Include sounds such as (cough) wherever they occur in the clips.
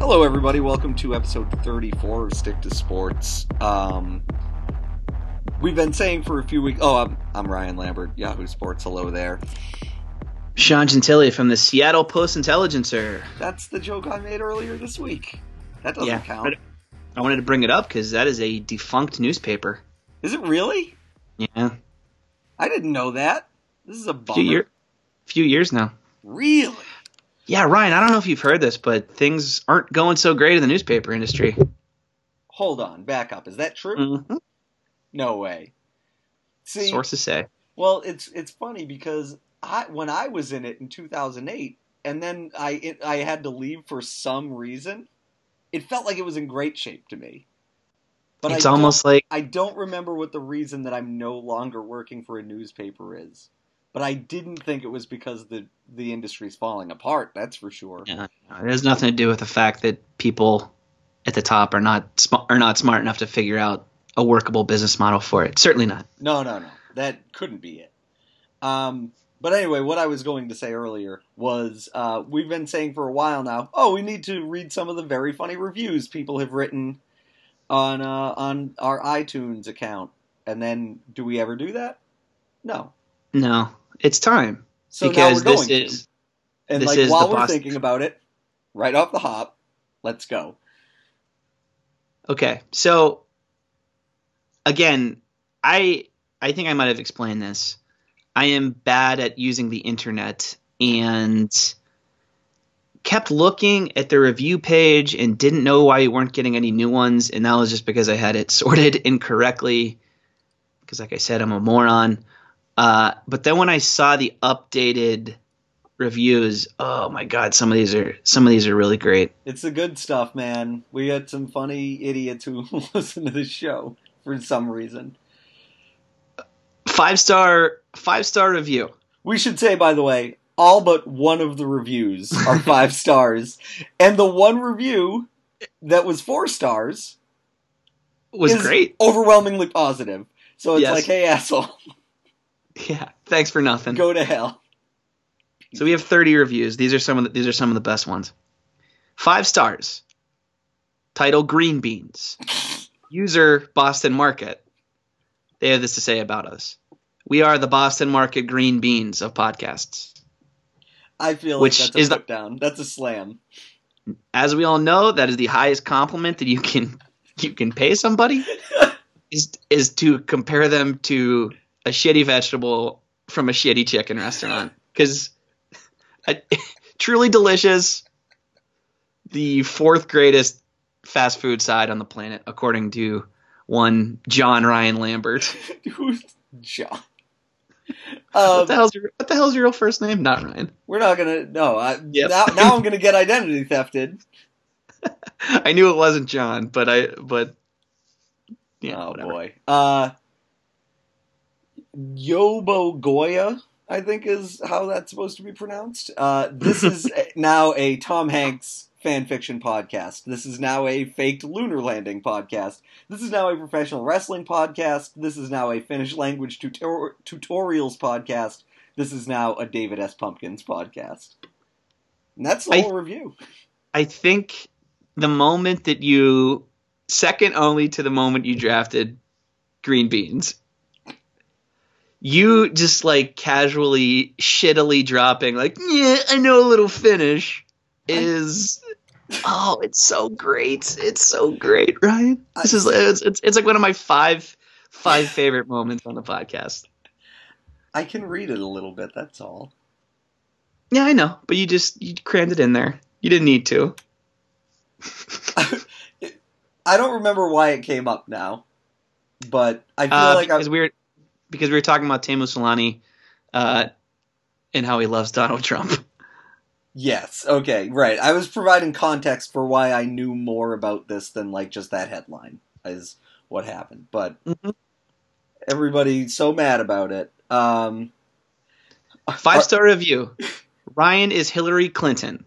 Hello, everybody. Welcome to episode 34 of Stick to Sports. Um, we've been saying for a few weeks. Oh, I'm, I'm Ryan Lambert, Yahoo Sports. Hello there. Sean Gentille from the Seattle Post Intelligencer. That's the joke I made earlier this week. That doesn't Yeah, count. I wanted to bring it up because that is a defunct newspaper. Is it really? Yeah, I didn't know that. This is a a bummer. few, year, few years now. Really? Yeah, Ryan, I don't know if you've heard this, but things aren't going so great in the newspaper industry. Hold on. Back up. Is that true? Mhm. No way. See, Sources say. Well, it's it's funny because I when I was in it in 2008, and then I it, I had to leave for some reason. It felt like it was in great shape to me. But it's I almost like I don't remember what the reason that I'm no longer working for a newspaper is. But I didn't think it was because the the industry's falling apart. That's for sure. yeah, it has nothing to do with the fact that people at the top are not sm- are not smart enough to figure out a workable business model for it. Certainly not. No, no, no. That couldn't be it. Um, but anyway, what I was going to say earlier was uh, we've been saying for a while now. Oh, we need to read some of the very funny reviews people have written on uh, on our iTunes account. And then, do we ever do that? No. No, it's time So because this is. And this like is while the we're Boston- thinking about it, right off the hop, let's go. Okay, so again, I I think I might have explained this. I am bad at using the internet and kept looking at the review page and didn't know why you weren't getting any new ones, and that was just because I had it (laughs) sorted incorrectly. Because, like I said, I'm a moron. Uh, but then when I saw the updated reviews, oh my god, some of these are some of these are really great. It's the good stuff, man. We had some funny idiots who (laughs) listen to this show for some reason. Five star five star review. We should say, by the way, all but one of the reviews are (laughs) five stars, and the one review that was four stars was great. overwhelmingly positive. So it's Yes. like, hey, asshole, (laughs) (laughs) Yeah, thanks for nothing. go to hell. So we have 30 reviews. These are some of the, these are some of the best ones. Five stars. Title Green Beans. (laughs) User Boston Market. They have this to say about us. We are the Boston Market Green Beans of podcasts. I feel like Which that's a is the- down. That's a slam. As we all know, that is the highest compliment that you can you can pay somebody (laughs) is is to compare them to a shitty vegetable from a shitty chicken restaurant (laughs) because (laughs) truly delicious, the fourth greatest fast food side on the planet, according to one John Ryan Lambert. (laughs) Who's John? what Um, the hell's your What the hell's your real first name? Not Ryan. we're not gonna. No, I, Yep. now now I'm gonna get identity thefted. I knew it wasn't John, but I but yeah. oh whatever. boy. Uh, Yobo Goya, I think is how that's supposed to be pronounced. Uh, this is (laughs) now a Tom Hanks fan fiction podcast. This is now a faked lunar landing podcast. This is now a professional wrestling podcast. This is now a Finnish language tutor- tutorials podcast. This is now a David S. Pumpkins podcast. And that's the I- whole review. I think the moment that you second only to the moment you drafted green beans you just like casually shittily dropping like yeah i know a little finnish is oh it's so great. It's so great ryan this is it's, it's, it's like one of my five five favorite moments on the podcast. I can read it a little bit, that's all. yeah i know but you just you crammed it in there. You didn't need to. (laughs) I don't remember why it came up now, but I feel Uh, like I, because we were because we were talking about Teemu Selanne, uh, and how he loves Donald Trump. (laughs) yes, okay, right. I was providing context for why I knew more about this than like just that headline is what happened. But Mhm. everybody's so mad about it. Um, Five star review. Ryan is Hillary Clinton.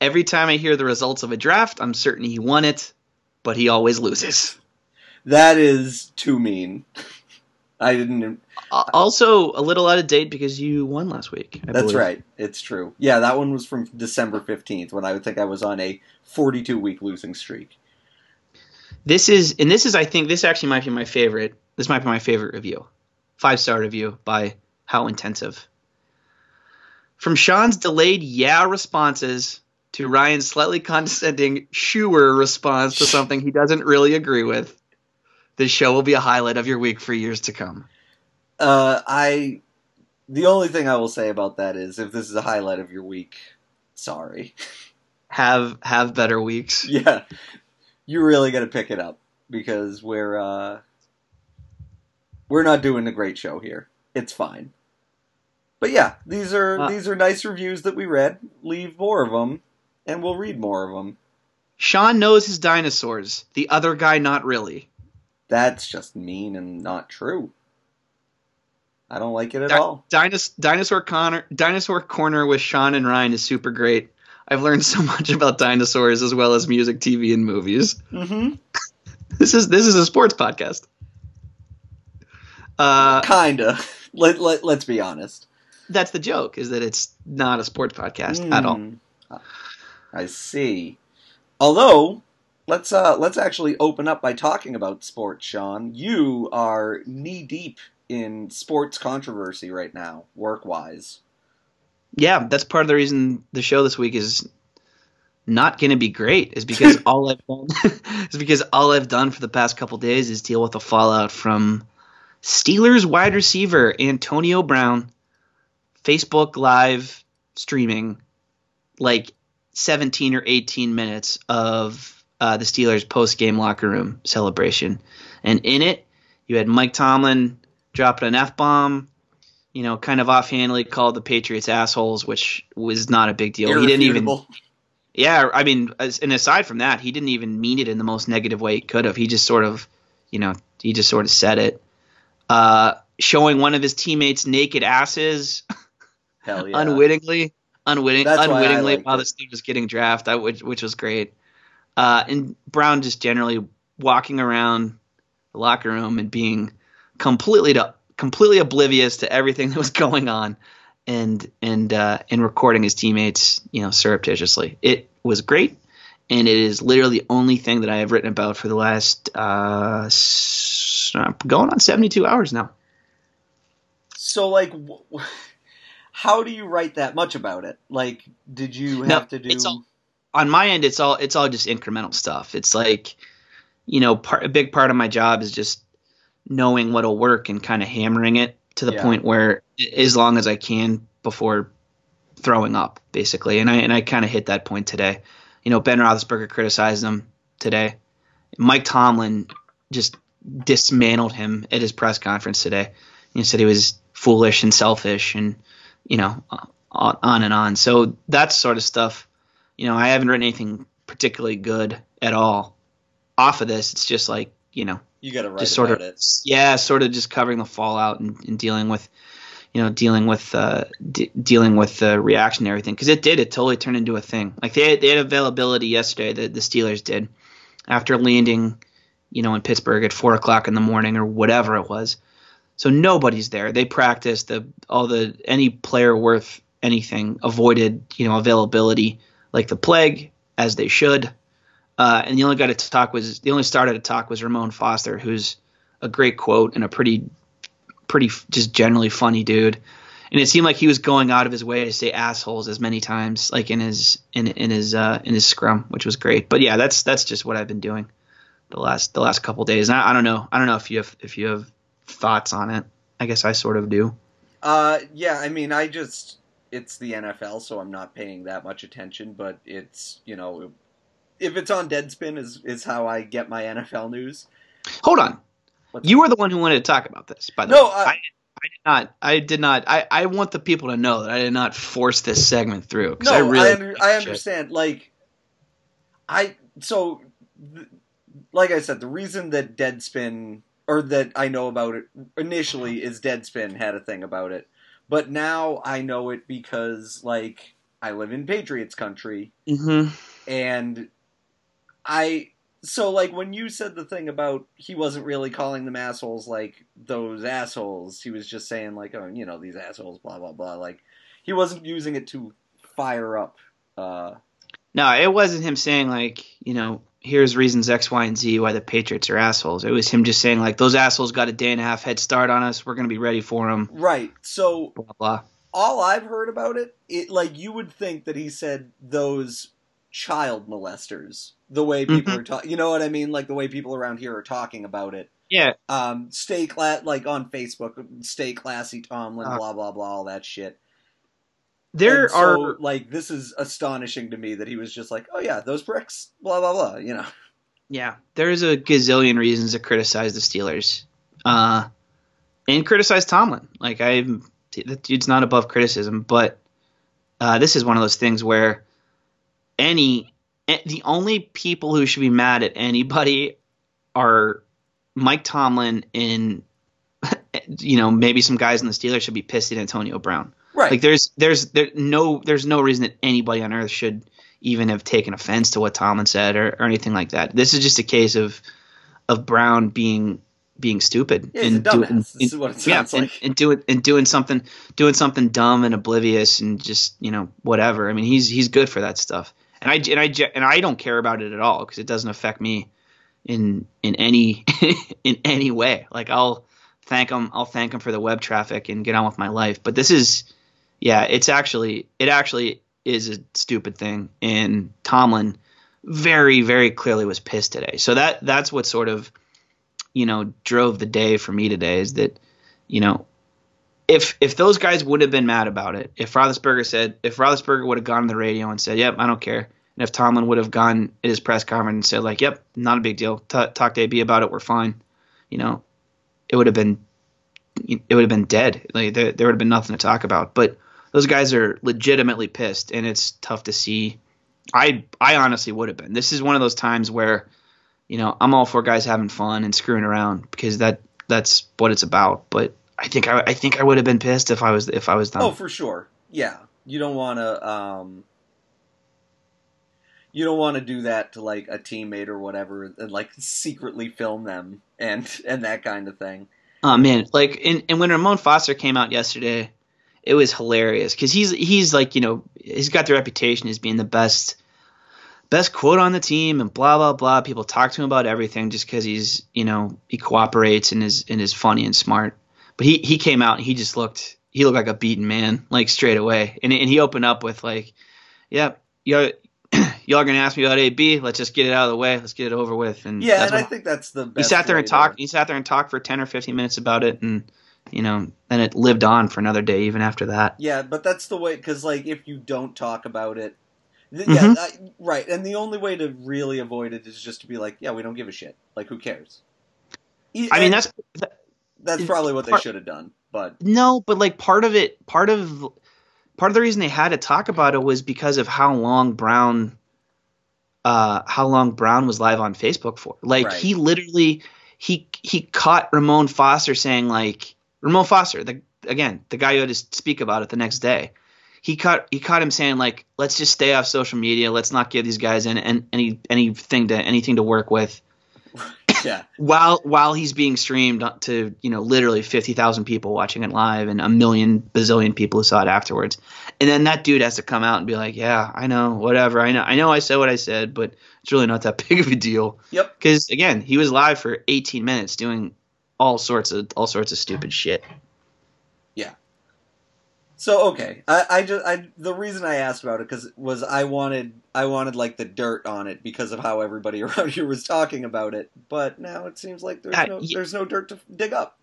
Every time I hear the results of a draft, I'm certain he won it, but he always loses. that is too mean. (laughs) I didn't. Uh, also, a little out of date because you won last week. I That's believe. right. It's true. Yeah, that one was from December fifteenth when I would think I was on a forty-two week losing streak. This is, and this is, I think, this actually might be my favorite. This might be my favorite review. Five star review by How Intensive. From Sean's delayed yeah responses to Ryan's slightly condescending sure response to (laughs) something he doesn't really agree with, this show will be a highlight of your week for years to come. Uh, I. The only thing I will say about that is, if this is a highlight of your week, sorry. (laughs) Have have better weeks. yeah, you really got to pick it up because we're uh, we're not doing a great show here. It's fine. But yeah, these are Uh, these are nice reviews that we read. Leave more of them, and we'll read more of them. Sean knows his dinosaurs. The other guy not really. That's just mean and not true. I don't like it at Di- all. Dinos- dinosaur Connor, dinosaur corner with Sean and Ryan is super great. I've learned so (laughs) much about dinosaurs as well as music, TV, and movies. Mm-hmm. (laughs) This is this is a sports podcast. Uh, Kinda. Let, let let's be honest. that's the joke is that it's not a sports podcast at all. Hmm. I see. Although, let's uh let's actually open up by talking about sports, Sean. You are knee deep in sports controversy right now, work wise. Yeah, that's part of the reason the show this week is not going to be great. Is because (laughs) all I've done (laughs) is because all I've done for the past couple days is deal with the fallout from Steelers wide receiver Antonio Brown Facebook live streaming like 17 or 18 minutes of uh, the Steelers post game locker room celebration, and in it you had Mike Tomlin dropping an f bomb you know, kind of offhandedly called the Patriots assholes, which was not a big deal. He didn't even, yeah, I mean, as, and aside from that, he didn't even mean it in the most negative way he could have. He just sort of, you know, he just sort of said it. Uh, showing one of his teammates naked asses Hell (laughs) yeah. unwittingly, unwitting, That's unwittingly while the Steelers getting drafted, which which was great. Uh, and Brown just generally walking around the locker room and being completely to, completely oblivious to everything (laughs) that was going on, and and uh, and recording his teammates, you know, surreptitiously. It was great, and it is literally the only thing that I have written about for the last uh, going on seventy two hours now. So like (laughs) how do you write that much about it? Like did you No, have to do it's all- on my end, it's all it's all just incremental stuff. It's like, you know, part, a big part of my job is just knowing what'll work and kind of hammering it to the Yeah. point where, as long as I can before throwing up, basically. And I and I kind of hit that point today. You know, Ben Roethlisberger criticized him today. Mike Tomlin just dismantled him at his press conference today. He said he was foolish and selfish, and you know, on, on and on. So that sort of stuff. You know, I haven't written anything particularly good at all off of this. It's just like you know, you got to write just sort of it? yeah, sort of just covering the fallout and, and dealing with, you know, dealing with uh, de- dealing with the reaction and everything because it did. It totally turned into a thing. Like they had, they had availability yesterday. The the Steelers did after landing, you know, in Pittsburgh at four o'clock in the morning or whatever it was. So nobody's there. They practiced the all the any player worth anything avoided you know availability like the plague as they should. Uh, and the only guy to talk was the only starter to talk was Ramon Foster, who's a great quote and a pretty, pretty just generally funny dude. And it seemed like he was going out of his way to say assholes as many times, like in his in in his uh, in his scrum, which was great. But yeah, that's that's just what I've been doing the last the last couple days. And I, I don't know, I don't know if you have if you have thoughts on it. I guess I sort of do. Uh, yeah, I mean, I just it's the NFL, so I'm not paying that much attention. But it's you know, if it's on Deadspin, is is how I get my NFL news. Hold on, What's you were the one who wanted to talk about this. By the No, way, I- I, I did not. I did not. I, I want the people to know that I did not force this segment through. No, I I, really under, like I shit. understand. Like, I so, th- like I said, the reason that Deadspin or that I know about it initially is Deadspin had a thing about it, but now I know it because like I live in Patriots country Mm-hmm. and I so like when you said the thing about he wasn't really calling them assholes like those assholes, he was just saying like, oh, you know, these assholes, blah blah blah. Like he wasn't using it to fire up. Uh, No, it wasn't him saying like, you know, here's reasons X, Y, and Z why the Patriots are assholes. It was him just saying like, those assholes got a day and a half head start on us. We're gonna be ready for them. right. So Blah blah. all I've heard about it, it like you would think that he said those child molesters. The way people Mhm. are talking, you know what I mean? Like the way people around here are talking about it. Yeah, Um, stay class, like on Facebook, stay classy, Tomlin, Uh. blah blah blah, all that shit. There so, are like this is astonishing to me that he was just like, oh yeah, those bricks, blah blah blah. You know, yeah, there's a gazillion reasons to criticize the Steelers, uh, and criticize Tomlin. Like I, that dude's not above criticism, but uh, this is one of those things where any eh, the only people who should be mad at anybody are Mike Tomlin and (laughs) you know maybe some guys in the Steelers should be pissed at Antonio Brown. Right? Like there's there's there no there's no reason that anybody on earth should even have taken offense to what Tomlin said or, or anything like that. This is just a case of of Brown being being stupid yeah, he's a and do- dumbass. and- this is what it yeah, and doing and doing something doing something dumb and oblivious and just you know whatever. I mean, he's he's good for that stuff, and I and I and I don't care about it at all because it doesn't affect me in in any (laughs) in any way. Like I'll thank him, I'll thank him for the web traffic and get on with my life. But this is, yeah, it's actually it actually is a stupid thing, and Tomlin very very clearly was pissed today. So that that's what sort of you know drove the day for me today is that you know if if those guys would have been mad about it, if Roethlisberger said if Roethlisberger would have gone on the radio and said, "Yep, I don't care," and if Tomlin would have gone at his press conference and said, "Like, yep, not a big deal. T- talk to AB about it. We're fine," you know, it would have been it would have been dead. Like there, there would have been nothing to talk about. But those guys are legitimately pissed, and it's tough to see. I I honestly would have been. This is one of those times where, you know, I'm all for guys having fun and screwing around because that that's what it's about. But I think I, I think I would have been pissed if I was if I was them. Oh, for sure. Yeah, you don't want to. Um, you don't want to do that to like a teammate or whatever, and like secretly film them and and that kind of thing. Oh man, like and, and when Ramon Foster came out yesterday, it was hilarious because he's he's like you know he's got the reputation as being the best best quote on the team and blah blah blah. People talk to him about everything just because he's you know he cooperates and is and is funny and smart. But he he came out and he just looked he looked like a beaten man like straight away and and he opened up with like, yeah, y'all (clears throat) y'all are gonna ask me about AB. Let's just get it out of the way. Let's get it over with. And Yeah, and I think that's the he sat there and talked. He sat there and talked for ten or fifteen minutes about it, and you know, then it lived on for another day even after that. Yeah, but that's the way because like if you don't talk about it, th- Mhm. yeah, I, right. And the only way to really avoid it is just to be like, yeah, we don't give a shit. Like, who cares? E- I mean, that's that, that's probably what they should have done. But no, but like part of it, part of part of the reason they had to talk about it was because of how long Brown, uh, how long Brown was live on Facebook for. Like Right. he literally, he he caught Ramon Foster saying like Ramon Foster, the again the guy who had to speak about it the next day. He caught he caught him saying like, let's just stay off social media. Let's not give these guys any any anything to anything to work with. (laughs) yeah, (coughs) while while he's being streamed to you know literally fifty thousand people watching it live and a million bazillion people who saw it afterwards, and then that dude has to come out and be like, yeah, I know, whatever, I know, I know, I said what I said, but it's really not that (laughs) big of a deal. Yep. Because again, he was live for eighteen minutes doing all sorts of all sorts of stupid shit. Yeah. So okay, I, I just I the reason I asked about it because was I wanted I wanted like the dirt on it because of how everybody (laughs) around here was talking about it, but now it seems like there's Uh, no there's no dirt to dig up.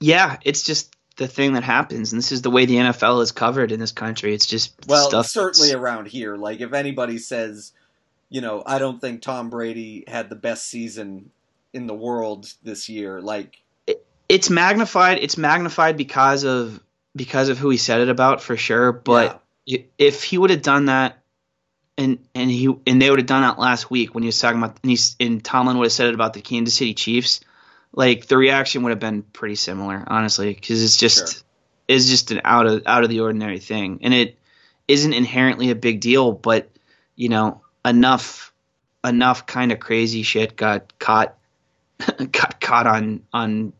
Yeah, it's just the thing that happens, and this is the way the NFL is covered in this country. It's just Well, certainly that's- around here, like if anybody says, you know, I don't think Tom Brady had the best season in the world this year, like it's magnified. It's magnified because of because of who he said it about for sure. But i- if he would have done that, and and he and they would have done that last week when he was talking about and, he's, and Tomlin would have said it about the Kansas City Chiefs, like the reaction would have been pretty similar, honestly, because it's just Sure. it's just an out of out of the ordinary thing, and it isn't inherently a big deal, but you know enough enough kind of crazy shit got caught (laughs) got caught on on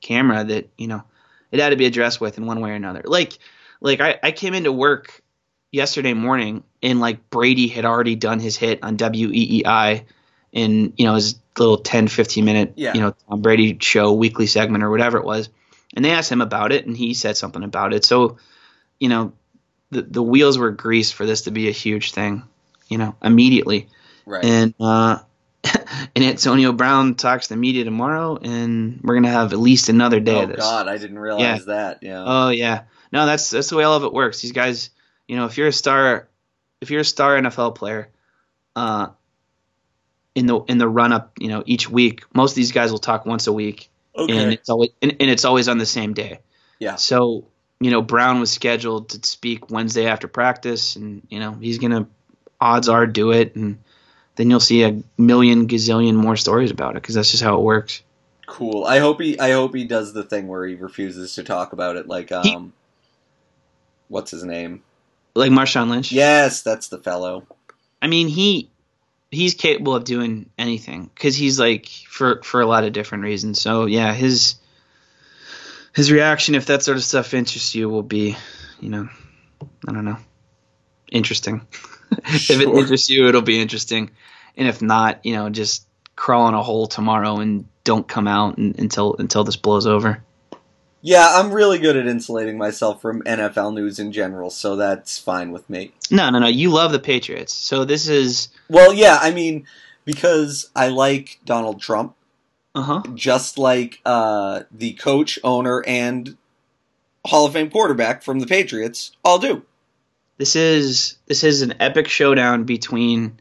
camera that you know it had to be addressed with in one way or another. Like like I, I came into work yesterday morning and like Brady had already done his hit on WEEI in you know his little 10 15 minute Yeah. you know Tom Brady show weekly segment or whatever it was and they asked him about it and he said something about it so you know the the wheels were greased for this to be a huge thing you know immediately Right. and uh (laughs) and Antonio Brown talks to the media tomorrow and we're gonna have at least another day oh of this God, I didn't realize that. Yeah. Oh yeah, no, that's that's the way all of it works. These guys, you know, if you're a star, if you're a star NFL player, uh, in the in the run up, you know, each week, most of these guys will talk once a week, and it's always and, and it's always on the same day. Yeah. So you know, Brown was scheduled to speak Wednesday after practice, and you know he's gonna, odds are, do it, and then you'll see a million gazillion more stories about it because that's just how it works. Cool. I hope he. I hope he does the thing where he refuses to talk about it. Like, um, He- what's his name? Like Marshawn Lynch. Yes, that's the fellow. I mean, he he's capable of doing anything because he's like for for a lot of different reasons. So yeah, his his reaction if that sort of stuff interests you will be, you know, I don't know, interesting. (laughs) if it interests you, it'll be interesting, and if not, you know, just crawl in a hole tomorrow and don't come out un until until this blows over. Yeah, I'm really good at insulating myself from NFL news in general, so that's fine with me. No, no, no. You love the Patriots, so this is Well, yeah, I mean, because I like Donald Trump, uh huh. just like uh, the coach, owner, and Hall of Fame quarterback from the Patriots all do. This is this is an epic showdown between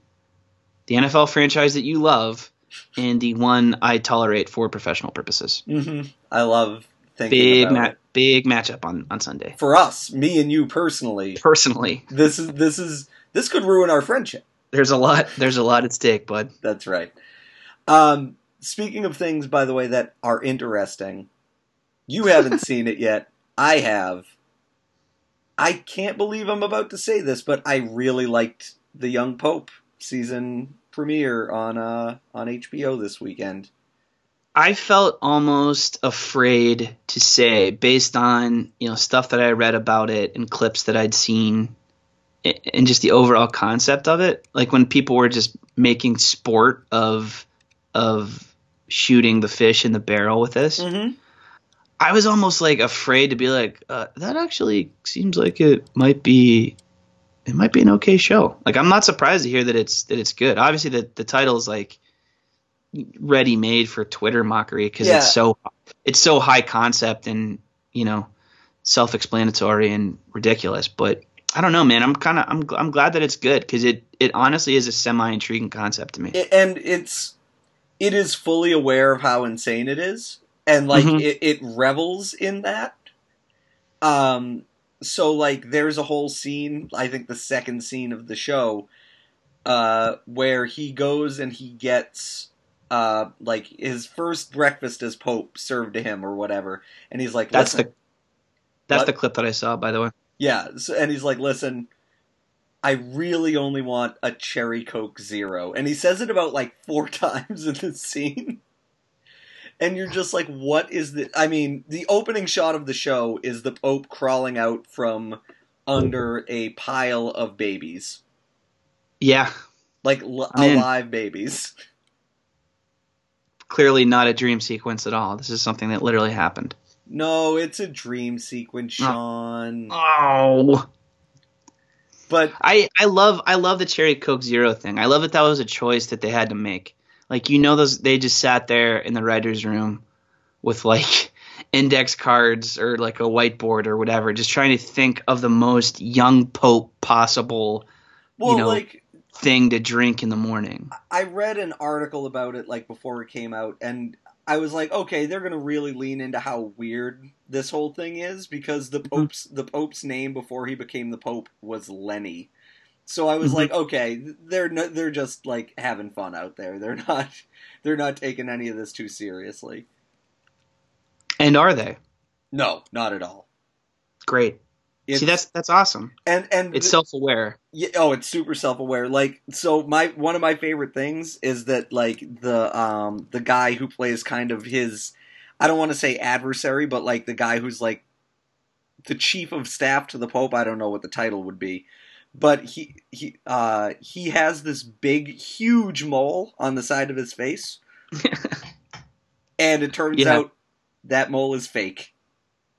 the NFL franchise that you love and the one I tolerate for professional purposes. hmm I love thinking Big about ma- big matchup on, on Sunday. For us, me and you personally, Personally, (laughs) this is this is this could ruin our friendship. there's a lot there's a lot at stake, bud. That's right. Um, speaking of things, by the way, that are interesting, you haven't (laughs) seen it yet. I have. I can't believe I'm about to say this, but I really liked the Young Pope season premiere on uh, on HBO this weekend. I felt almost afraid to say based on, you know, stuff that I read about it and clips that I'd seen and just the overall concept of it. Like when people were just making sport of of shooting the fish in the barrel with this. Mm-hmm. I was almost like afraid to be like, uh, that actually seems like it might be, it might be an okay show. Like I'm not surprised to hear that it's that it's good. Obviously, the the title is like ready made for Twitter mockery because Yeah. it's so it's so high concept and you know self explanatory and ridiculous. But I don't know, man. I'm kind of I'm I'm glad that it's good because it it honestly is a semi intriguing concept to me. and it's it is fully aware of how insane it is and like Mhm. it, it revels in that um so like there's a whole scene i think the second scene of the show uh where he goes and he gets uh like his first breakfast as pope served to him or whatever and he's like That's the that's What? the clip that I saw, by the way. yeah, so, and he's like, "Listen, I really only want a cherry coke zero. And he says it about like four (laughs) times in the scene. And you're just like, "What is the I mean, the opening shot of the show is the pope crawling out from under a pile of babies. Yeah, Like l- alive babies. clearly not a dream sequence at all. This is something that literally happened. No, it's a dream sequence, Sean. Oh, But I I love I love the cherry coke zero thing. I love that that was a choice that they had to make. Like you know those they just sat there in the writers room with like (laughs) index cards or like a whiteboard or whatever, just trying to think of the most young pope possible well, know, like thing to drink in the morning. I read an article about it like before it came out, and I was like, okay, they're gonna really lean into how weird this whole thing is because the mm-hmm. pope's the pope's name before he became the pope was Lenny. So I was Mhm. like, okay, they're no, they're just like having fun out there. They're not (laughs) they're not taking any of this too seriously. And are they? No, not at all. Great. It's, See, that's that's awesome. and and It's self aware. Yeah, oh, it's super self-aware. Like, so my one of my favorite things is that like the um the guy who plays kind of his, I don't want to say adversary, but like the guy who's like the chief of staff to the Pope. I don't know what the title would be, but he he uh he has this big, huge mole on the side of his face, (laughs) and it turns Yeah. out that mole is fake.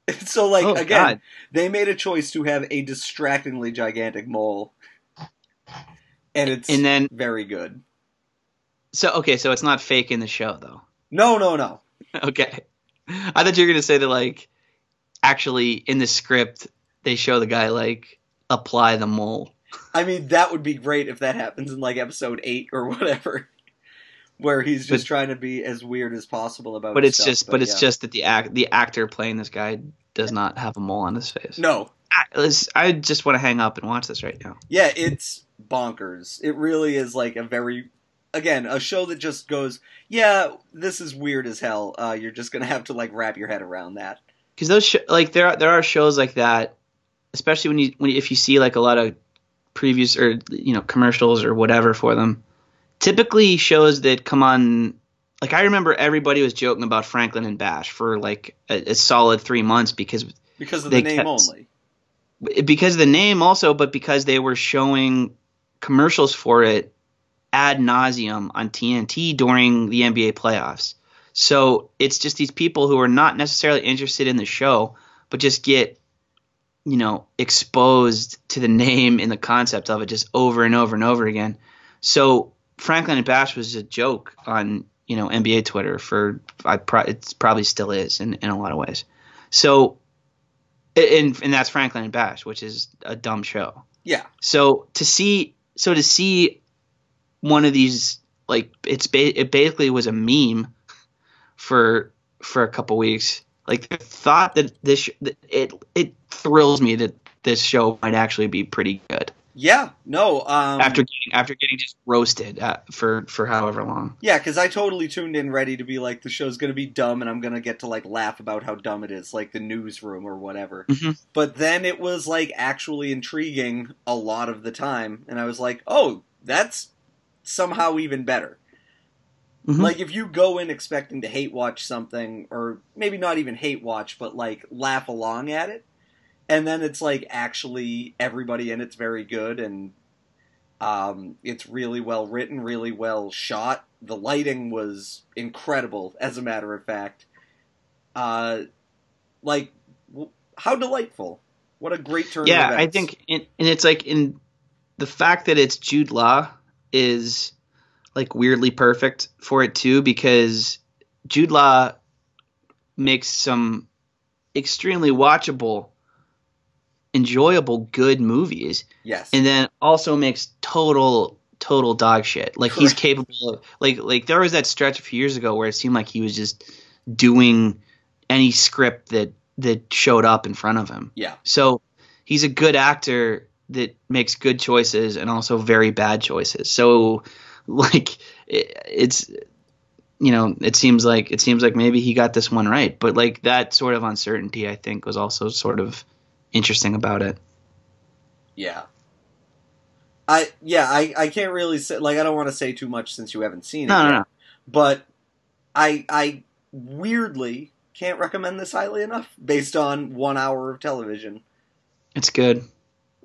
(laughs) So like oh again, God. they made a choice to have a distractingly gigantic mole, and it's And then very good. so okay, so it's not fake in the show though. No, no, no. (laughs) okay. I thought you were gonna say that like actually in the script they show the guy like apply the mole. I mean, that would be great if that happens in like episode eight or whatever, (laughs) where he's just But- trying to be as weird as possible about. But it's stuff, just but it's yeah. just that the act the actor playing this guy does not have a mole on his face. no. I, I just want to hang up and watch this right now. Yeah, it's bonkers. It really is like a very, again, a show that just goes, yeah, this is weird as hell. Uh, you're just gonna have to like wrap your head around that. because those sh- like there are, there are shows like that, especially when you when if you see like a lot of previews or you know commercials or whatever for them. Typically, shows that come on, like I remember everybody was joking about Franklin and Bash for like a, a solid three months because Because of the name kept- only. because of the name also, but because they were showing commercials for it ad nauseum on TNT during the NBA playoffs. So it's just these people who are not necessarily interested in the show, but just get, you know, exposed to the name and the concept of it just over and over and over again. So Franklin and Bash was a joke on you know NBA Twitter for I pro- it probably still is in, in a lot of ways. So and and that's Franklin and Bash, which is a dumb show. Yeah. So to see, so to see one of these, like it's ba- it basically was a meme for for a couple weeks. Like the thought that this it it thrills me that this show might actually be pretty good Yeah. No. Um, after getting after getting just roasted uh, for for however long. Yeah, because I totally tuned in ready to be like the show's gonna be dumb, and I'm gonna get to like laugh about how dumb it is, like the newsroom or whatever. Mhm. But then it was like actually intriguing a lot of the time, and I was like, oh, that's somehow even better. Mhm. Like if you go in expecting to hate watch something, or maybe not even hate watch, but like laugh along at it, and then it's like actually everybody in it's very good and um, it's really well written, really well shot. The lighting was incredible, as a matter of fact. Uh, like, w- how delightful! What a great turn. yeah, I think, in, and it's like in the fact that it's Jude Law is like weirdly perfect for it too, because Jude Law makes some extremely watchable, enjoyable, good movies, yes, and then also makes total total dog shit. Like he's capable of like like there was that stretch a few years ago where it seemed like he was just doing any script that that showed up in front of him. yeah, So he's a good actor that makes good choices and also very bad choices. So (laughs) like it, it's you know it seems like it seems like maybe he got this one right, but like that sort of uncertainty I think was also sort of interesting about it. yeah. I yeah, I, I can't really say like I don't want to say too much since you haven't seen it. No, yet. no, no. but I I weirdly can't recommend this highly enough based on one hour of television. It's good.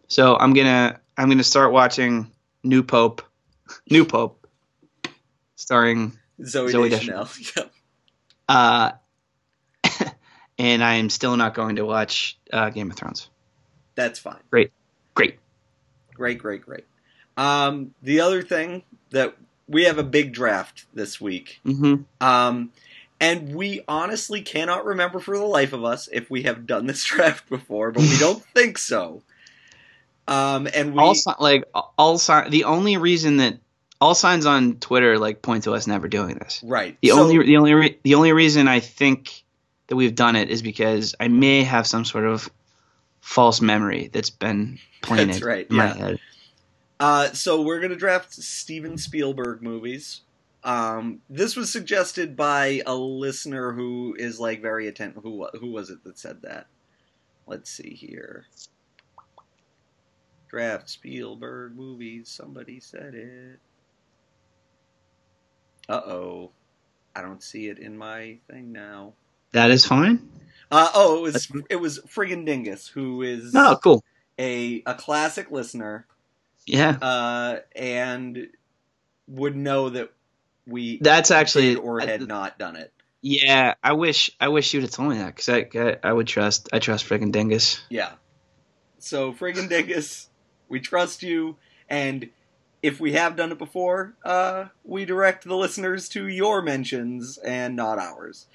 So I'm gonna I'm gonna start watching New Pope, New Pope, starring Zoe, Zooey Deschanel. (laughs) Yep. uh, and I am still not going to watch uh, Game of Thrones. That's fine. Great. Great, great, great. Um, the other thing that we have a big draft this week. Mm-hmm. Um, and we honestly cannot remember for the life of us if we have done this (laughs) draft before, but we don't (laughs) think so. Um, and we all like all sign. The only reason that all signs on Twitter like point to us never doing this. right. The So- only the only re- the only reason I think that we've done it is because I may have some sort of false memory that's been planted That's right, in my head. Uh, so we're gonna draft Steven Spielberg movies. Um, this was suggested by a listener who is like very attentive. Who who was it that said that? Let's see here. Draft Spielberg movies. Somebody said it. Uh oh. I don't see it in my thing now. That is fine. Uh, oh, it was it was friggin' Dingus, who is Oh, cool. a a classic listener, Yeah, uh, and would know that we that's actually did or had not done it. Yeah, I wish I wish you'd have told me that because I, I I would trust I trust friggin' Dingus. Yeah. So friggin' Dingus, we trust you, and if we have done it before, uh, we direct the listeners to your mentions and not ours.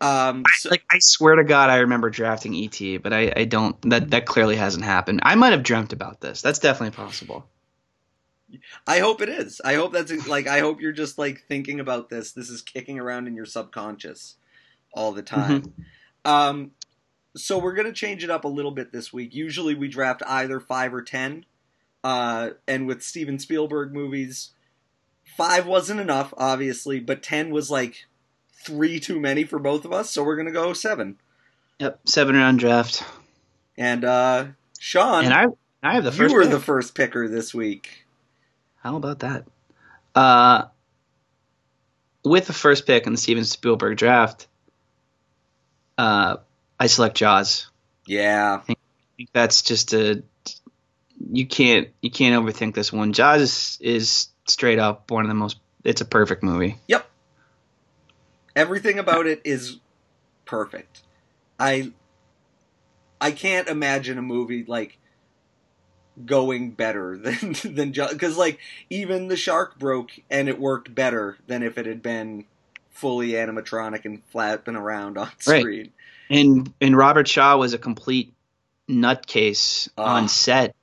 Um, so, Like I swear to God, I remember drafting ET, but I, I don't. That that clearly hasn't happened. I might have dreamt about this. That's definitely possible. I hope it is. I hope that's like. I hope you're just like thinking about this. This is kicking around in your subconscious all the time. Um, so we're gonna change it up a little bit this week. Usually we draft either five or ten, uh, and with Steven Spielberg movies, five wasn't enough, obviously, but ten was like three too many for both of us. So we're gonna go seven. Yep, seven round draft, And uh, Sean, and I I have the first. you were pick. the first picker this week. How about that? Uh, with the first pick in the Steven Spielberg draft, uh, I select Jaws. Yeah, I think that's just a you can't you can't overthink this one. Jaws is, is straight up one of the most. It's a perfect movie. Yep. Everything about it is perfect. I I can't imagine a movie like going better (laughs) than than because like even the shark broke and it worked better than if it had been fully animatronic and flapping around on Right. screen. And and Robert Shaw was a complete nutcase Ah. on set,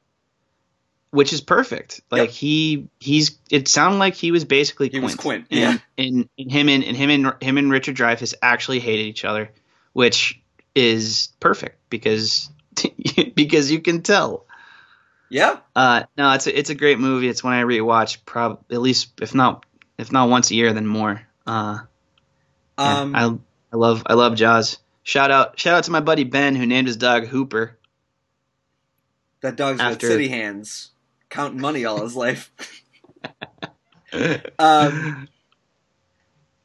which is perfect. Like Yep. he he's it sounded like he was basically He Quint. was Quint, And, yeah. and, and him and, and him and him and Richard Dreyfuss actually hated each other, which is perfect because (laughs) because you can tell. Yeah, Uh, no, it's a, it's a great movie. It's one I rewatch probably at least if not if not once a year then more. Uh, um, I I love I love Jaws. Shout out shout out to my buddy Ben who named his dog Hooper. that dog's after- got city hands, counting money all his life. (laughs) Um,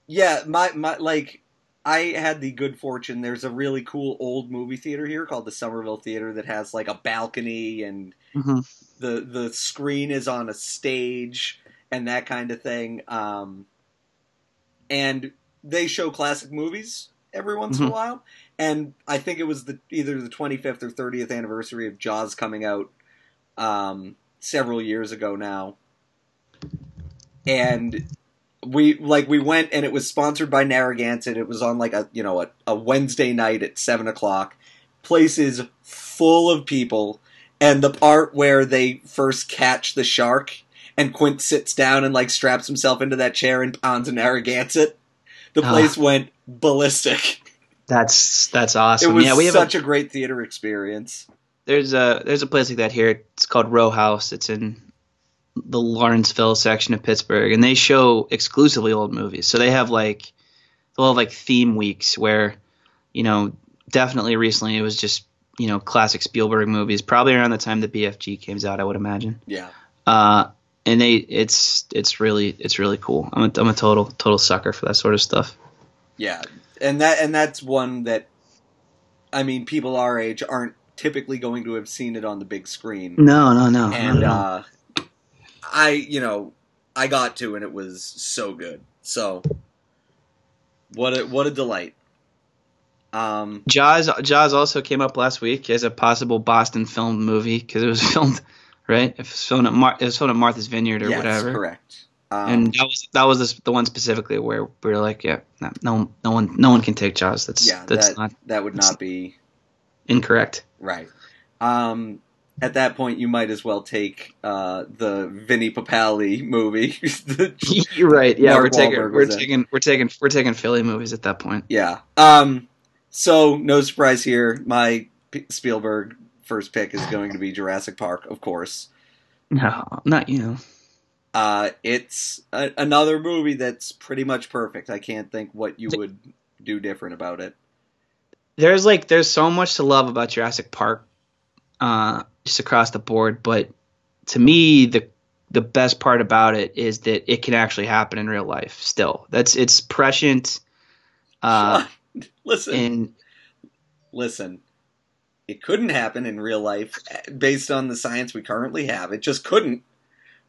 Yeah, my my like I had the good fortune. There's a really cool old movie theater here called the Somerville Theater that has like a balcony and Mhm. the the screen is on a stage and that kind of thing. Um, and they show classic movies every once in a Mhm. while. And I think it was the either the 25th or 30th anniversary of Jaws coming out um, several years ago now. And we like we went and it was sponsored by Narragansett. It was on like a you know a, a Wednesday night at seven o'clock. Places full of people, and the part where they first catch the shark and Quint sits down and like straps himself into that chair and pounds a Narragansett. The Ah. place went ballistic. That's that's awesome. It was yeah, we have a, such a great theater experience. There's a there's a place like that here. It's called Row House. It's in the Lawrenceville section of Pittsburgh, and they show exclusively old movies. So they have like they'll have like theme weeks where you know definitely recently it was just you know classic Spielberg movies. Probably around the time the BFG came out, I would imagine. Yeah. Uh, and they it's it's really it's really cool. I'm a, I'm a total total sucker for that sort of stuff. Yeah, and that and that's one that, I mean, people our age aren't typically going to have seen it on the big screen, No, no, no. and no, no. uh, I, you know, I got to, and it was so good. So, what a what a delight. Um, Jaws Jaws also came up last week as a possible Boston filmed movie because it was (laughs) filmed right. It was filmed at Mar- it was filmed at Martha's Vineyard or yes, whatever. correct. Um, And that was that was the, the one specifically where we were like, yeah, no, no, no one, no one can take Jaws. That's yeah, that's that not that would not be incorrect. right. Um, at that point, you might as well take uh, the Vinnie Papali movie. (laughs) (laughs) You're right. Yeah, Mark we're taking Wahlberg we're in. taking we're taking we're taking Philly movies at that point. Yeah. Um. So no surprise here. My P- Spielberg first pick is going to be Jurassic Park, of course. No, not you. Uh, it's a- another movie that's pretty much perfect. I can't think what you would do different about it. There's like there's so much to love about Jurassic Park. Uh, just across the board, but to me, the the best part about it is that it can actually happen in real life. Still, that's it's prescient. Uh, (laughs) listen, and listen. It couldn't happen in real life eh, based on the science we currently have. It just couldn't.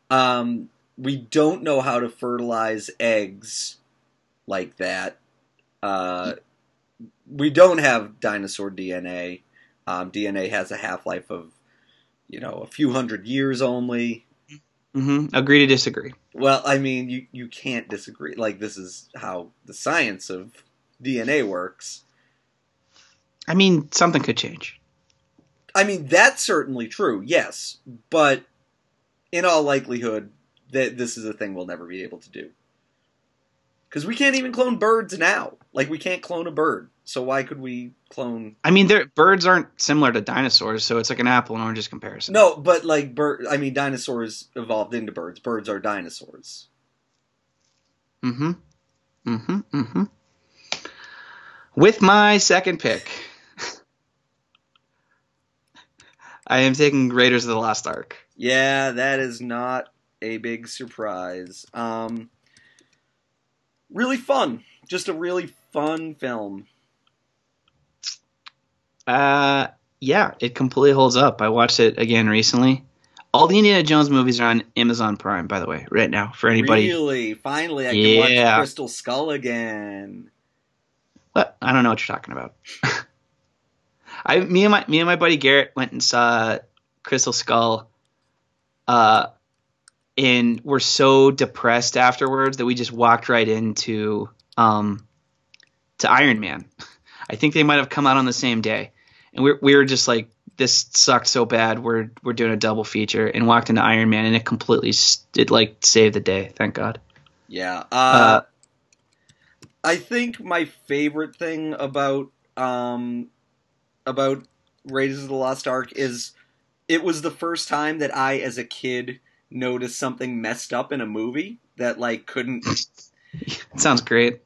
Um, we don't know how to fertilize eggs like that. Uh, we don't have dinosaur DNA. Um, DNA has a half life of, you know, a few hundred years only. hmm agree to disagree. Well, I mean, you, you can't disagree. Like, this is how the science of DNA works. I mean, something could change. I mean, that's certainly true, yes. But in all likelihood, that this is a thing we'll never be able to do. Because we can't even clone birds now. Like, we can't clone a bird. So why could we clone? I mean, birds aren't similar to dinosaurs, so it's like an apple and oranges comparison. No, but like bird. I mean, dinosaurs evolved into birds. Birds are dinosaurs. Mm-hmm. Mm-hmm. Mm-hmm. With my second pick, (laughs) I am taking Raiders of the Lost Ark. Yeah, that is not a big surprise. Um, really fun. Just a really fun film. Uh, yeah, it completely holds up. I watched it again recently. All the Indiana Jones movies are on Amazon Prime, by the way, right now for anybody. Really, finally, I can watch Crystal Skull again. What? I don't know what you're talking about. (laughs) I me and my me and my buddy Garrett went and saw Crystal Skull, uh, and we're so depressed afterwards that we just walked right into um to Iron Man. (laughs) I think they might have come out on the same day, and we we were just like, this sucked so bad. We're we're doing a double feature, and walked into Iron Man, and it completely it like saved the day. Thank God. Yeah. Uh, Uh, I think my favorite thing about um about Raiders of the Lost Ark is it was the first time that I, as a kid, noticed something messed up in a movie that like couldn't. (laughs) Sounds great.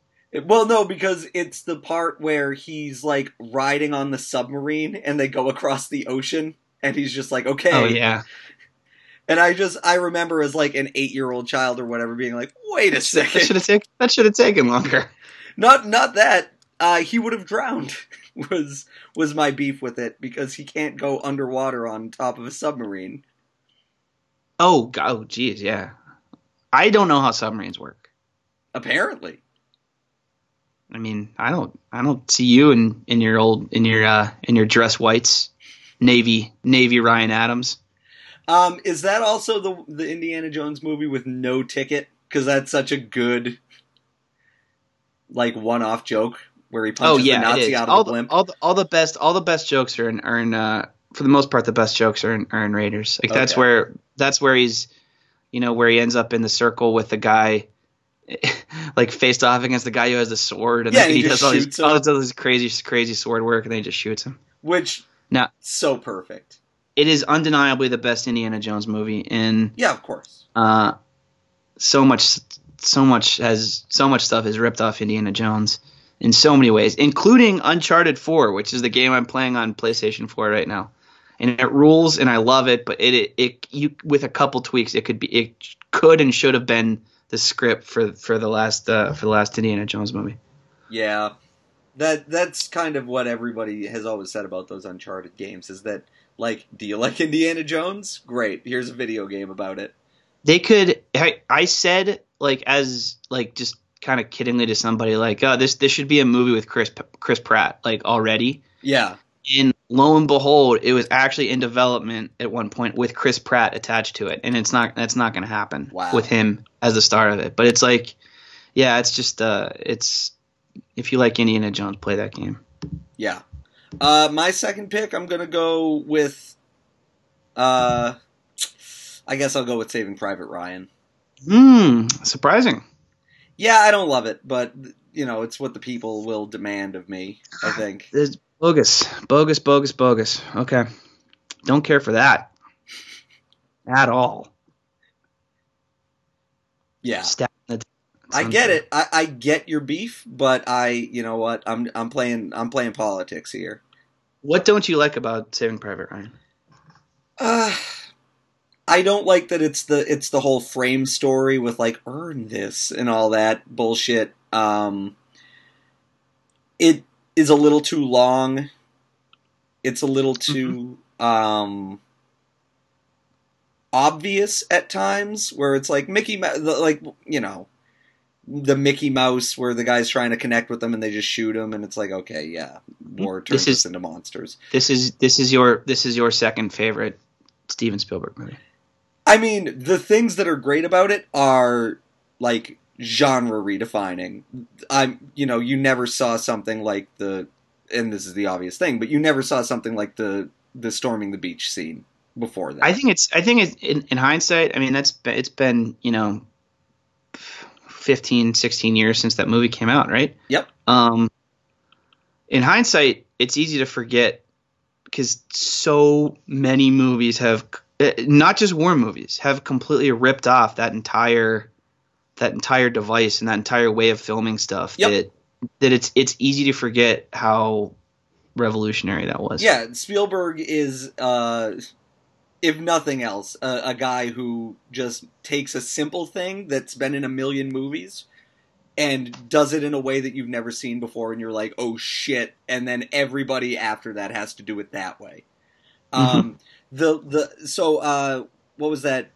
Well, no, because it's the part where he's like riding on the submarine and they go across the ocean, and he's just like, okay. Oh yeah. And I just I remember as like an eight year old child or whatever being like, wait a That should second, have taken that should have taken longer. not not that uh, he would have drowned (laughs) was was my beef with it because he can't go underwater on top of a submarine. Oh, go- oh, geez, yeah. I don't know how submarines work. Apparently, I mean, I don't, I don't see you in in your old in your uh in your dress whites, navy navy Ryan Adams. um, is that also the the Indiana Jones movie with no ticket? Because that's such a good like one off joke where he punches oh yeah, the Nazi out of all the blimp. all the all the best all the best jokes are in are in uh for the most part the best jokes are in, are in Raiders. Like that's where that's where he's you know where he ends up in the circle with the guy. (laughs) like faced off against the guy who has the sword, and Yeah, and he, he does all these, all (laughs) this crazy, crazy sword work, and then he just shoots him. which Now- so perfect. it is undeniably the best Indiana Jones movie, and Yeah, of course. uh, so much, so much has so much stuff is ripped off Indiana Jones in so many ways, including Uncharted Four, which is the game I'm playing on PlayStation Four right now, and it rules, and I love it. But it, it, it you with a couple tweaks, it could be, it could and should have been the script for for the last uh, for the last Indiana Jones movie. Yeah. That that's kind of what everybody has always said about those Uncharted games is that like, do you like (laughs) Indiana Jones? Great. Here's a video game about it. they could I, I said like as like just kind of kiddingly to somebody like oh this this should be a movie with chris chris pratt like already Yeah. and lo and behold it was actually in development at one point with chris pratt attached to it and it's not that's not going to happen Wow. with him as the start of it but it's like yeah it's just uh it's if you like indiana jones play that game Yeah. Uh, my second pick, I'm gonna go with. Uh, I guess I'll go with Saving Private Ryan. hmm surprising Yeah, I don't love it, but you know, it's what the people will demand of me. I think. It's bogus bogus bogus bogus okay don't care for that at all Yeah, Stab in the- I get it. I, I get your beef, but I, you know what? I'm I'm playing I'm playing politics here. What don't you like about Saving Private Ryan? Uh, I don't like that it's the it's the whole frame story with like earn this and all that bullshit. Um, it is a little too long. It's a little too um obvious at times where it's like Mickey like you know, the Mickey Mouse where the guy's trying to connect with them and they just shoot him and it's like okay, yeah, war turns This is- us into monsters. This is this is your this is your second favorite Steven Spielberg movie. I mean, the things that are great about it are like genre redefining. I'm, you know, you never saw something like the, and this is the obvious thing, but you never saw something like the the storming the beach scene before that. I think it's I think it's in, in hindsight. I mean, that's it's been you know 15, 16 years since that movie came out, right? Yep. Um, in hindsight, it's easy to forget because so many movies have, uh, not just war movies, have completely ripped off that entire that entire device and that entire way of filming stuff. Yep. That that it's it's easy to forget how revolutionary that was. Yeah, Spielberg is, uh, if nothing else, a, a guy who just takes a simple thing that's been in a million movies and does it in a way that you've never seen before, and you're like, oh shit, and then everybody after that has to do it that way. Um, the the so uh, what was that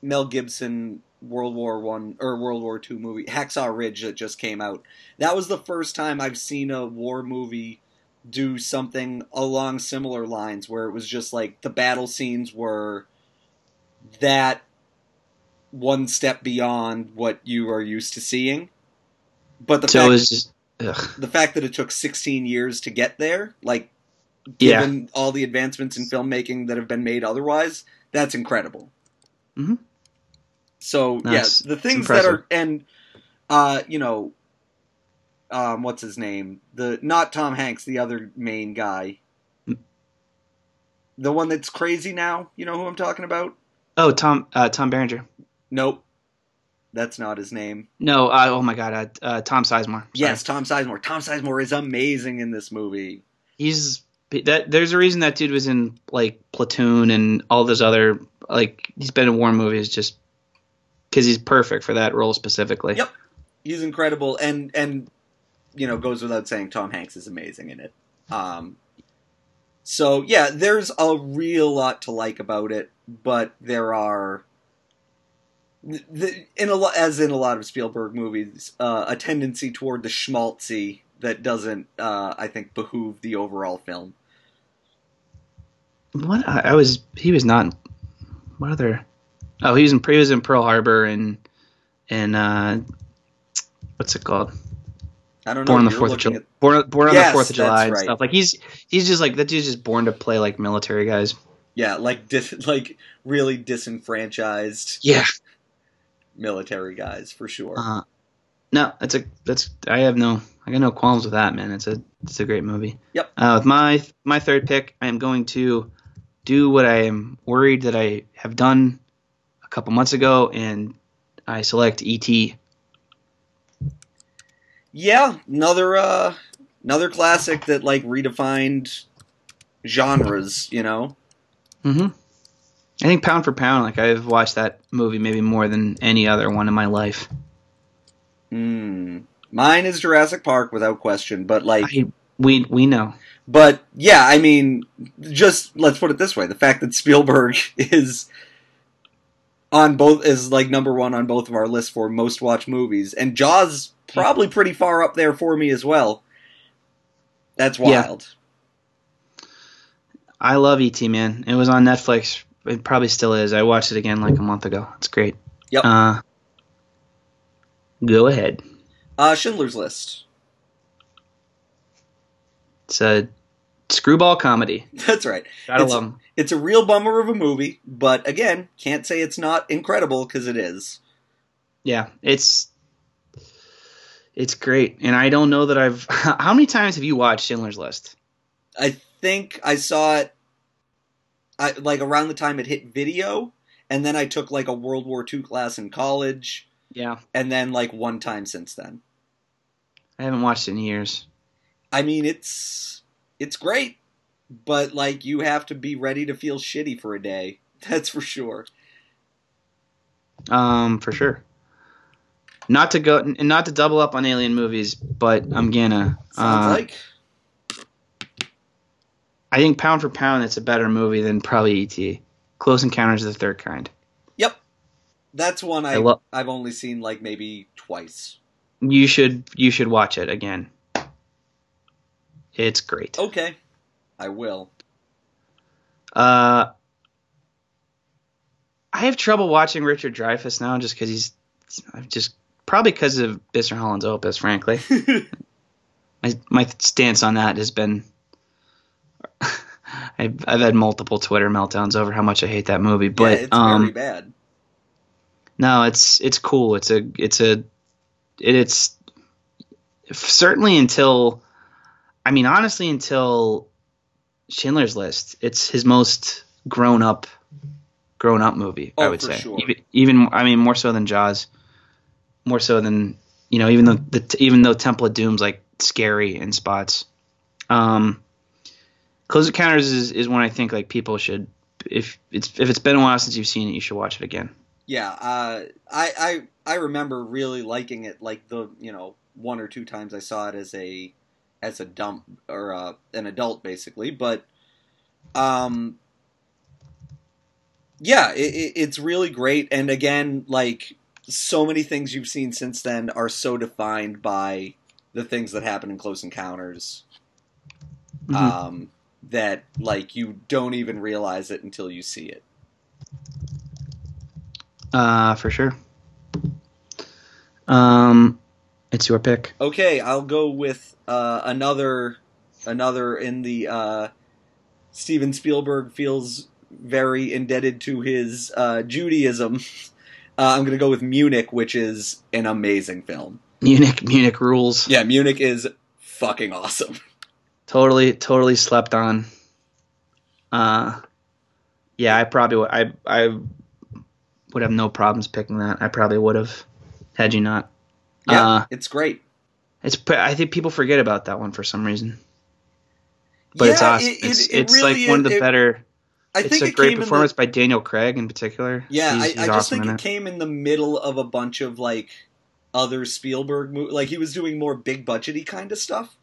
Mel Gibson World War One or World War Two movie Hacksaw Ridge that just came out? That was the first time I've seen a war movie do something along similar lines where it was just like the battle scenes were that one step beyond what you are used to seeing. But the So fact, was just ugh. the fact that it took 16 years to get there, like Yeah. given all the advancements in filmmaking that have been made otherwise, that's incredible. Mhm. So That's- yeah, the things that are and uh, you know, um, what's his name? The not Tom Hanks, the other main guy, the one that's crazy now. You know who I'm talking about? oh Tom uh, Tom Berenger. Nope, that's not his name. No, uh, oh my god, uh, uh, Tom Sizemore. Sorry. Yes, Tom Sizemore. Tom Sizemore is amazing in this movie. he's that. There's a reason that dude was in like Platoon and all those other like he's been in war movies just because he's perfect for that role specifically. Yep. He's incredible, and and you know goes without saying, Tom Hanks is amazing in it. Um, so yeah, there's a real lot to like about it, but there are, in a lot as in a lot of Spielberg movies, uh, a tendency toward the schmaltzy that doesn't, uh, I think, behoove the overall film. What I, I was he was not. What other? Oh, he was in he was in Pearl Harbor and and uh, what's it called? I don't know. Born on the Fourth of July. at- Born, born on Yes, the Fourth of July and right. stuff. Like he's he's just like that dude's just born to play like military guys. yeah, like dis- (laughs) like really disenfranchised Yeah. military guys for sure. Uh, no, that's a that's I have no I got no qualms with that man. It's a it's a great movie. Yep. Uh, with my my third pick, I am going to do what I am worried that I have done a couple months ago, and I select E.T. Yeah, another uh another classic that like redefined genres, you know. Mm-hmm. I think pound for pound, like I've watched that movie maybe more than any other one in my life. Hmm. Mine is Jurassic Park without question, but like I, we we know. but yeah, I mean just let's put it this way, the fact that Spielberg (laughs) is on both is like number 1 on both of our lists for most watched movies and Jaws probably pretty far up there for me as well. That's Yeah. wild. I love E.T. Man. It was on Netflix. It probably still is. I watched it again like a month ago. It's great. Yep. Uh, go ahead. Uh Schindler's List. It's a screwball comedy. (laughs) That's right. Gotta It's- love 'em. It's a real bummer of a movie, but again, can't say it's not incredible because it is. Yeah, it's it's great, and I don't know that I've. (laughs) How many times have you watched Schindler's List? I think I saw it, I, like around the time it hit video, and then I took like a World War II class in college, Yeah, and then like one time since then. I haven't watched it in years. I mean, it's it's great. but like you have to be ready to feel shitty for a day. (laughs) That's for sure. Um, for sure. Not to go and not to double up on alien movies, but I'm gonna. Sounds uh, like I think pound for pound, it's a better movie than probably E.T. Close Encounters of the Third Kind. Yep, that's one I, I lo- I've only seen like maybe twice. You should you should watch it again. It's great. Okay, I will. Uh, I have trouble watching Richard Dreyfuss now, just because he's I've just probably because of Mr. Holland's Opus. Frankly, (laughs) my my stance on that has been. (laughs) I've, I've had multiple Twitter meltdowns over how much I hate that movie, but yeah, it's um, very bad. No, it's it's cool. It's a it's a it, it's certainly until I mean honestly until Schindler's List. It's his most grown up grown up movie. I Oh, would for say sure. even, even I mean more so than Jaws, more so than you know even though the even though Temple of Doom's like scary in spots. Um, Close Encounters is, is one I think like people should if it's if it's been a while since you've seen it you should watch it again. Yeah, uh, I, I I remember really liking it. Like the you know one or two times I saw it as a as a dump or uh, an adult basically, but um, yeah, it, it, it's really great. And again, like so many things you've seen since then are so defined by the things that happen in Close Encounters. Mhm. Um, that like you don't even realize it until you see it. Uh, for sure. Um, it's your pick. Okay, I'll go with uh, another another in the uh, Steven Spielberg feels very indebted to his uh, Judaism. (laughs) Uh, I'm going to go with Munich, which is an amazing film. Munich, Munich rules. Yeah, Munich is fucking awesome. Totally, totally slept on. Uh, yeah, I probably would. I I would have no problems picking that. I probably would have had you not. Yeah, Uh, it's great. It's. I think people forget about that one for some reason. But it's awesome. it- it- it's it it's really like one of the better. I it's think a it great performance in by Daniel Craig in particular. yeah. He's- I, he's I just awesome think it came in the middle of a bunch of like other Spielberg movies. Like he was doing more big budgety kind of stuff.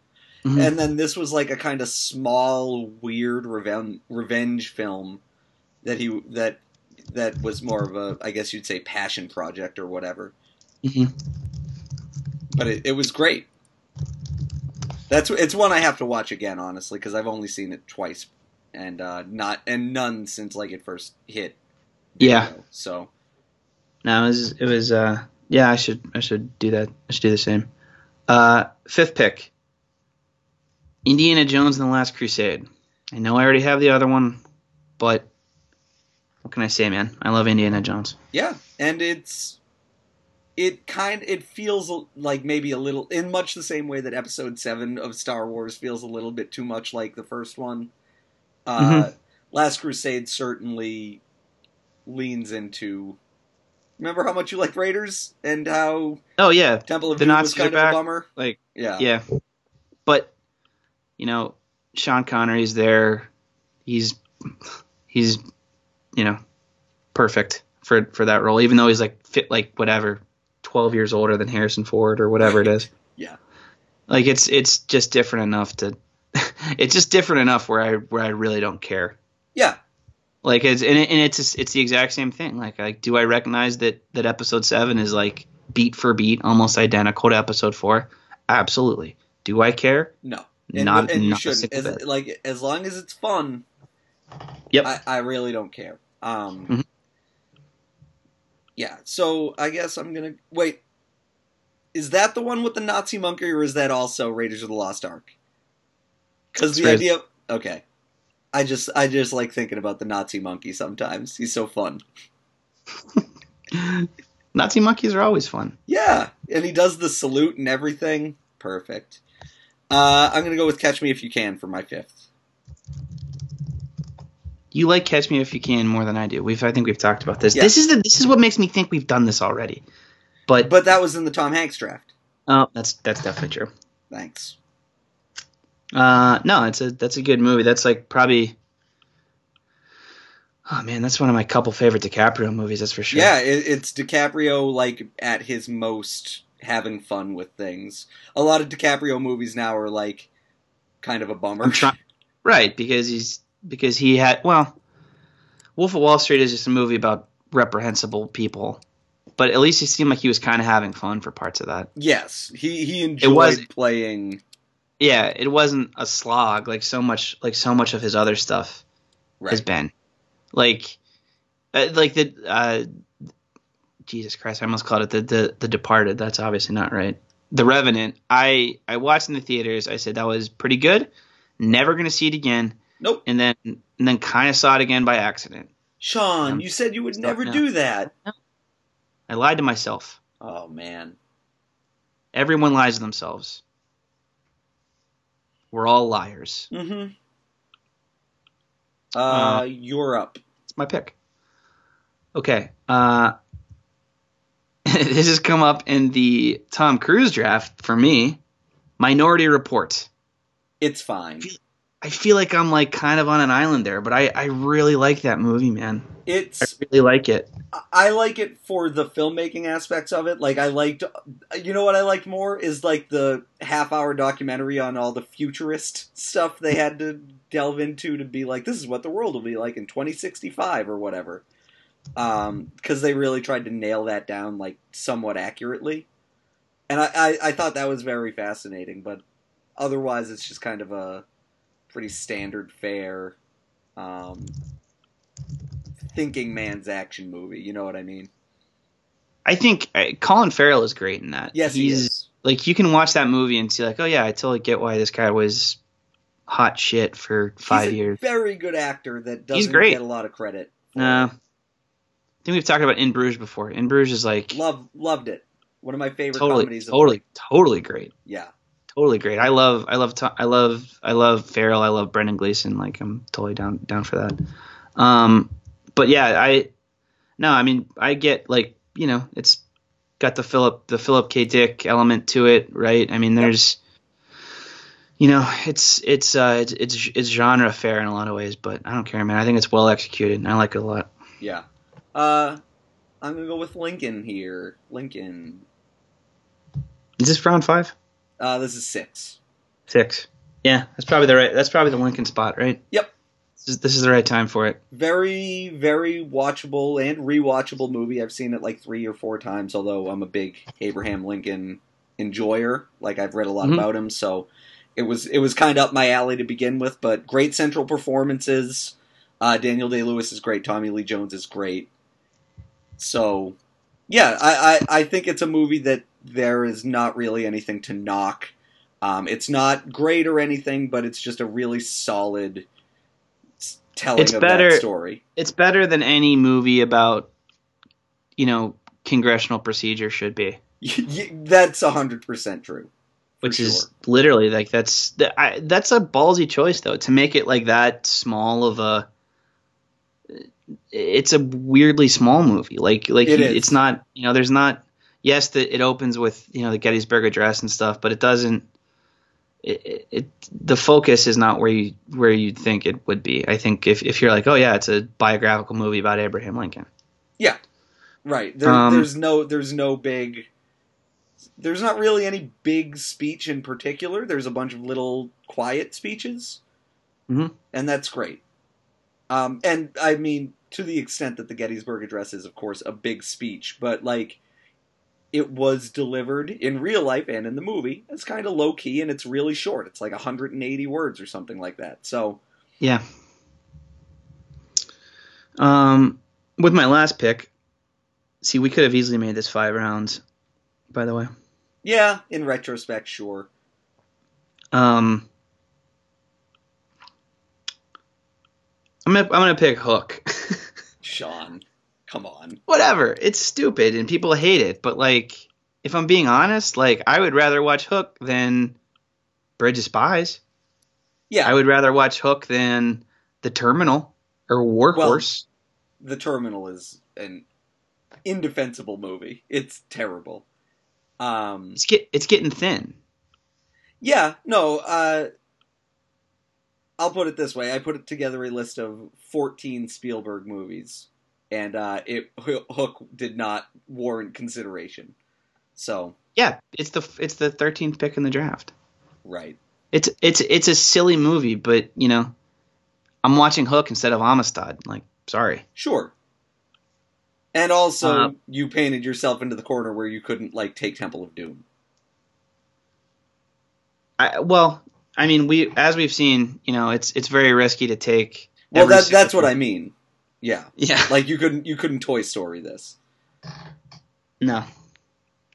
Mhm. and then this was like a kind of small, weird revenge revenge film that he that that was more of a, I guess you'd say, passion project or whatever. Mhm. But it, it was great. That's it's one I have to watch again, honestly, because I've only seen it twice, and uh, not and none since like it first hit. Yeah. video. So No, it was, it was uh yeah, I should I should do that. I should do the same. Uh fifth pick. Indiana Jones and the Last Crusade. I know I already have the other one, but what can I say, man? I love Indiana Jones. Yeah, and it's it kind it feels like maybe a little in much the same way that episode 7 of Star Wars feels a little bit too much like the first one. Uh Last Crusade certainly leans into Remember how much you like Raiders and how Oh yeah, Temple of The Doom was Nazis are kind of a bummer? like Yeah. yeah. But you know, Sean Connery's there. He's he's you know, perfect for for that role even though he's like fit like whatever 12 years older than Harrison Ford or whatever it is. (laughs) Yeah. Like it's it's just different enough to (laughs) it's just different enough where I where I really don't care. Yeah. Like it's and, it, and it's it's the exact same thing. Like like do I recognize that that episode 7 is like beat for beat almost identical to episode 4? Absolutely. Do I care? No. And, Not and not shouldn't. As, like as long as it's fun, Yep. I, I really don't care. Um, Mhm. Yeah, so I guess I'm gonna wait. Is that the one with the Nazi monkey, or is that also Raiders of the Lost Ark? Because the Raiders- idea. Okay, I just I just like thinking about the Nazi monkey sometimes. He's so fun. (laughs) Nazi monkeys are always fun. Yeah, and he does the salute and everything. Perfect. Uh, I'm gonna go with Catch Me If You Can for my fifth. You like Catch Me If You Can more than I do. We've I think we've talked about this. Yeah. This is the this is what makes me think we've done this already. But, But that was in the Tom Hanks draft. oh, that's that's definitely true. Thanks. Uh, no, it's a that's a good movie. That's like probably. Oh man, that's one of my couple favorite DiCaprio movies. That's for sure. Yeah, it, it's DiCaprio like at his most having fun with things. A lot of DiCaprio movies now are like kind of a bummer. I'm. Right, because he's because he had well, Wolf of Wall Street is just a movie about reprehensible people, but at least he seemed like he was kind of having fun for parts of that. Yes, he he enjoyed was- playing. Yeah, it wasn't a slog like so much like so much of his other stuff has been. Like, uh, like the uh, Jesus Christ, I almost called it the, the the Departed. That's obviously not right. The Revenant. I I watched in the theaters. I said that was pretty good. Never gonna see it again. Nope. And then and then kind of saw it again by accident. Sean, Um, you said you would never now. do that. I lied to myself. Oh man. Everyone lies to themselves. We're all liars. Mm-hmm. Uh, Uh, you're up. It's my pick. Okay. Uh, (laughs) this has come up in the Tom Cruise draft for me. Minority Report. It's fine. I feel like I'm like kind of on an island there, but I, I really like that movie, man. It's I really like it. I like it for the filmmaking aspects of it. Like I liked, you know what I liked more is like the half hour documentary on all the futurist stuff they had to delve into to be like, this is what the world will be like in 2065 or whatever. Um, because they really tried to nail that down like somewhat accurately, and I, I I thought that was very fascinating. But otherwise, it's just kind of a pretty standard fare. Um, thinking man's action movie. You know what I mean? I think uh, Colin Farrell is great in that. Yes, He's, he is. Like you can watch that movie and see like, oh yeah, I totally get why this guy was hot shit for five He's a years. Very good actor that doesn't great. get a lot of credit. No. it. I think we've talked about In Bruges before. In Bruges is like Love loved it. One of my favorite totally, comedies. Of totally, totally great. yeah. Totally great. I love, I love, I love, I love Farrell. I love Brendan Gleeson. Like I'm totally down, down for that. Um, but yeah, I, no, I mean, I get like, you know, it's got the Philip, the Philip K. Dick element to it, right? I mean, there's, you know, it's, it's, uh, it's, it's, it's genre fare in a lot of ways, but I don't care, man. I think it's well executed and I like it a lot. Yeah. Uh, I'm gonna go with Lincoln here. Lincoln. Is this round five? Uh, this is six. Six. Yeah, that's probably the right. That's probably the Lincoln spot, right? Yep. This is, this is the right time for it. Very, very watchable and rewatchable movie. I've seen it like three or four times. Although I'm a big Abraham Lincoln enjoyer. Like I've read a lot Mhm. about him, so it was it was kind of up my alley to begin with. But great central performances. Uh, Daniel Day Lewis is great. Tommy Lee Jones is great. So, yeah, I, I, I think it's a movie that there is not really anything to knock. Um, it's not great or anything, but it's just a really solid telling It's of better- that story. It's better than any movie about, you know, congressional procedure should be, (laughs) That's hundred percent true. which is literally like that's th- I, that's a ballsy choice though to make it like that small of a. It's a weirdly small movie. Like like It it's not you know there's not yes it opens with you know the Gettysburg Address and stuff, but it doesn't. It, it, the focus is not where you where you'd think it would be. I think if if you're like oh yeah it's a biographical movie about Abraham Lincoln. Yeah, right. There, Um, there's no there's no big. There's not really any big speech in particular. There's a bunch of little quiet speeches, Mhm. and that's great. Um, and I mean, to the extent that the Gettysburg Address is, of course, a big speech, but like, it was delivered in real life and in the movie. It's kind of low key and it's really short. It's like 180 words or something like that. So, Yeah. Um, with my last pick, see, we could have easily made this five rounds. By the way, yeah, in retrospect, sure. um, I'm gonna I'm gonna pick Hook. (laughs) Sean, come on. Whatever, it's stupid and people hate it, but like, if I'm being honest, like I would rather watch Hook than Bridge of Spies. Yeah, I would rather watch Hook than The Terminal or War Horse. The Terminal is an indefensible movie. It's terrible. Um, it's get it's getting thin. yeah, no, uh, I'll put it this way: I put together a list of 14 Spielberg movies, and uh, it Hook did not warrant consideration. So Yeah, it's the it's the 13th pick in the draft. right, It's it's it's a silly movie, but you know, I'm watching Hook instead of Amistad. Like, sorry. sure. And also, Uh, you painted yourself into the corner where you couldn't like take Temple of Doom. I, well, I mean, we as we've seen, you know, it's it's very risky to take. Well, that, that's what I mean. Yeah, Yeah. (laughs) like you couldn't you couldn't Toy Story this. No,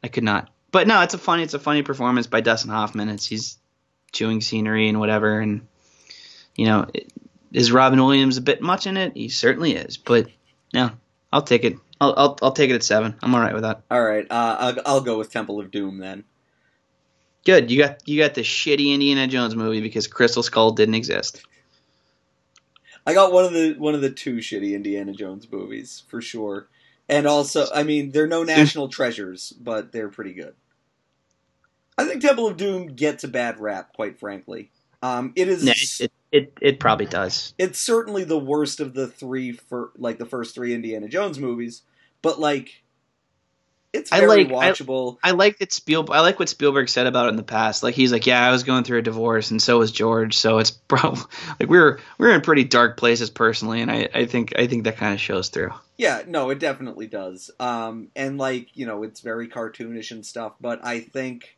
I could not. But no, it's a funny it's a funny performance by Dustin Hoffman. It's he's chewing scenery and whatever, and you know, it, is Robin Williams a bit much in it? He certainly is. But no, I'll take it. I'll I'll, I'll take it at seven. I'm all right with that. All right, uh, I'll, I'll go with Temple of Doom then. Good. You got you got the shitty Indiana Jones movie because Crystal Skull didn't exist. I got one of the one of the two shitty Indiana Jones movies for sure, and also, I mean, they're no national (laughs) treasures, but they're pretty good. I think Temple of Doom gets a bad rap, quite frankly. Um, it is. It, it it it probably does. it's certainly the worst of the three for like the first three Indiana Jones movies, but like, it's I very like- watchable. I like that Spiel. I like what Spielberg said about it in the past. Like he's like, yeah, I was going through a divorce, and so was George. So it's (laughs) probably like we we're we're in pretty dark places personally, and I, I think I think that kind of shows through. Yeah, no, it definitely does. Um, and like you know, it's very cartoonish and stuff, but I think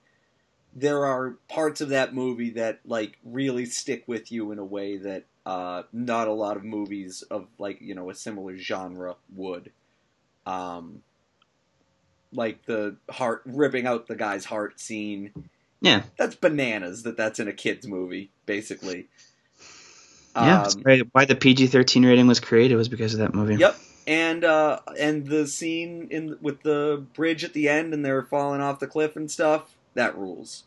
there are parts of that movie that like really stick with you in a way that uh, not a lot of movies of like you know a similar genre would. Um, like the heart ripping out the guy's heart scene. Yeah, That's bananas. That that's in a kids movie, basically. yeah. Um. Why the PG thirteen rating was created was because of that movie. Yep. And uh, and the scene in with the bridge at the end and they're falling off the cliff and stuff that rules.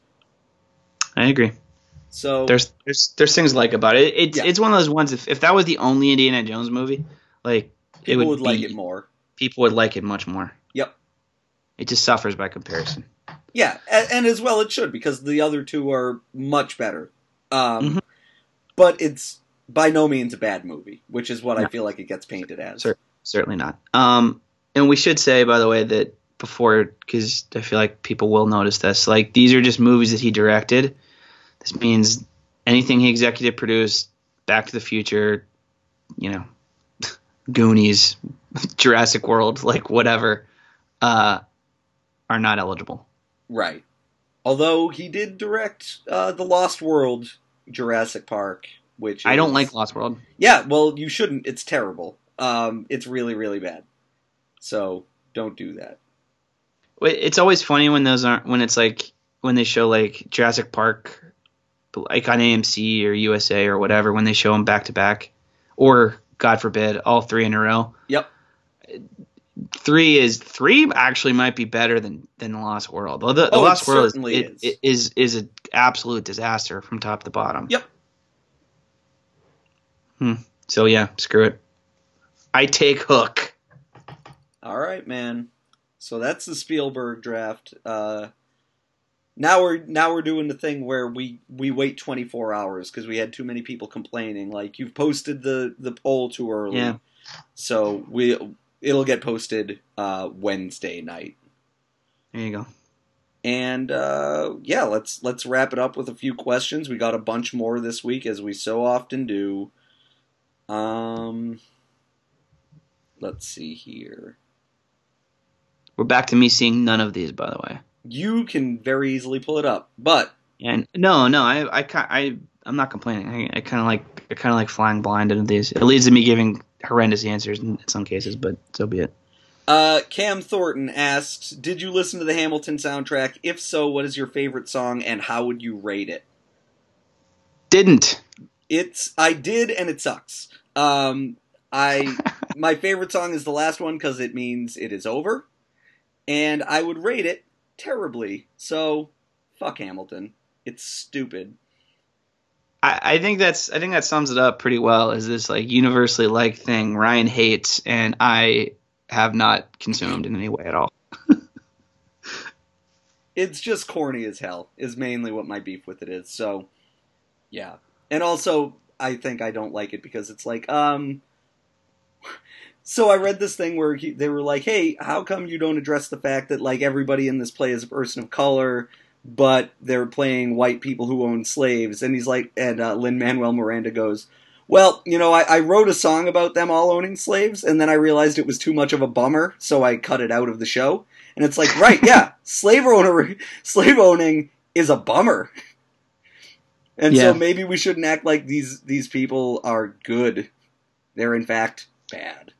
I agree. So There's there's there's things like about it. It's Yeah. it's one of those ones. If if that was the only Indiana Jones movie, like it people would, would, like be- it more. people would like it much more. It just suffers by comparison. Yeah, and, and as well it should because the other two are much better. Um, Mhm. But it's by no means a bad movie, which is what I feel like it gets painted as. Cer- Certainly not. Um, and we should say, by the way, that before, because I feel like people will notice this, like these are just movies that he directed. This means anything he executive produced, Back to the Future, you know, (laughs) Goonies, (laughs) Jurassic World, like whatever, uh, are not eligible. Right. Although he did direct uh, the Lost World, Jurassic Park, which I don't like Lost World. Yeah, well, you shouldn't. It's terrible. Um, it's really, really bad. So don't do that. It's always funny when those aren't when it's like when they show like Jurassic Park, like on AMC or USA or whatever, when they show them back to back, or God forbid, all three in a row. Yep. Three is three actually might be better than than the Lost World. Well, the, the Oh, it Lost World is, is. it is is an absolute disaster from top to bottom. Yep. Hmm. So yeah, screw it. I take Hook. All right, man. So that's the Spielberg draft. Uh, now we're now we're doing the thing where we we wait 24 hours because we had too many people complaining. Like you've posted the the poll too early. Yeah. So we it'll get posted uh, Wednesday night. There you go. And uh, yeah, let's let's wrap it up with a few questions. We got a bunch more this week, as we so often do. Um, let's see here. We're back to me seeing none of these, by the way. You can very easily pull it up, but And no, no, I, I, I, I'm not complaining. I, I kind of like, I kind of like flying blind into these. It leads to me giving horrendous answers in some cases, but so be it. uh, Cam Thornton asked, "Did you listen to the Hamilton soundtrack? If so, what is your favorite song and how would you rate it?" Didn't. It's I did, and it sucks. Um, I (laughs) my favorite song is the last one because it means it is over, and I would rate it terribly. So, fuck Hamilton. It's stupid. I, think that's, I think that sums it up pretty well. Is this like universally liked thing Ryan hates and I have not consumed in any way at all. (laughs) It's just corny as hell. Is mainly what my beef with it is. So, yeah. And also, I think I don't like it because it's like, um. (laughs) So I read this thing where he, they were like, "Hey, how come you don't address the fact that like everybody in this play is a person of color, but they're playing white people who own slaves?" And he's like, and uh, Lin Manuel Miranda goes, "Well, you know, I, I wrote a song about them all owning slaves, and then I realized it was too much of a bummer, so I cut it out of the show." And it's like, right, yeah, (laughs) slave owner, slave owning is a bummer. And Yeah. so maybe we shouldn't act like these these people are good. They're in fact bad.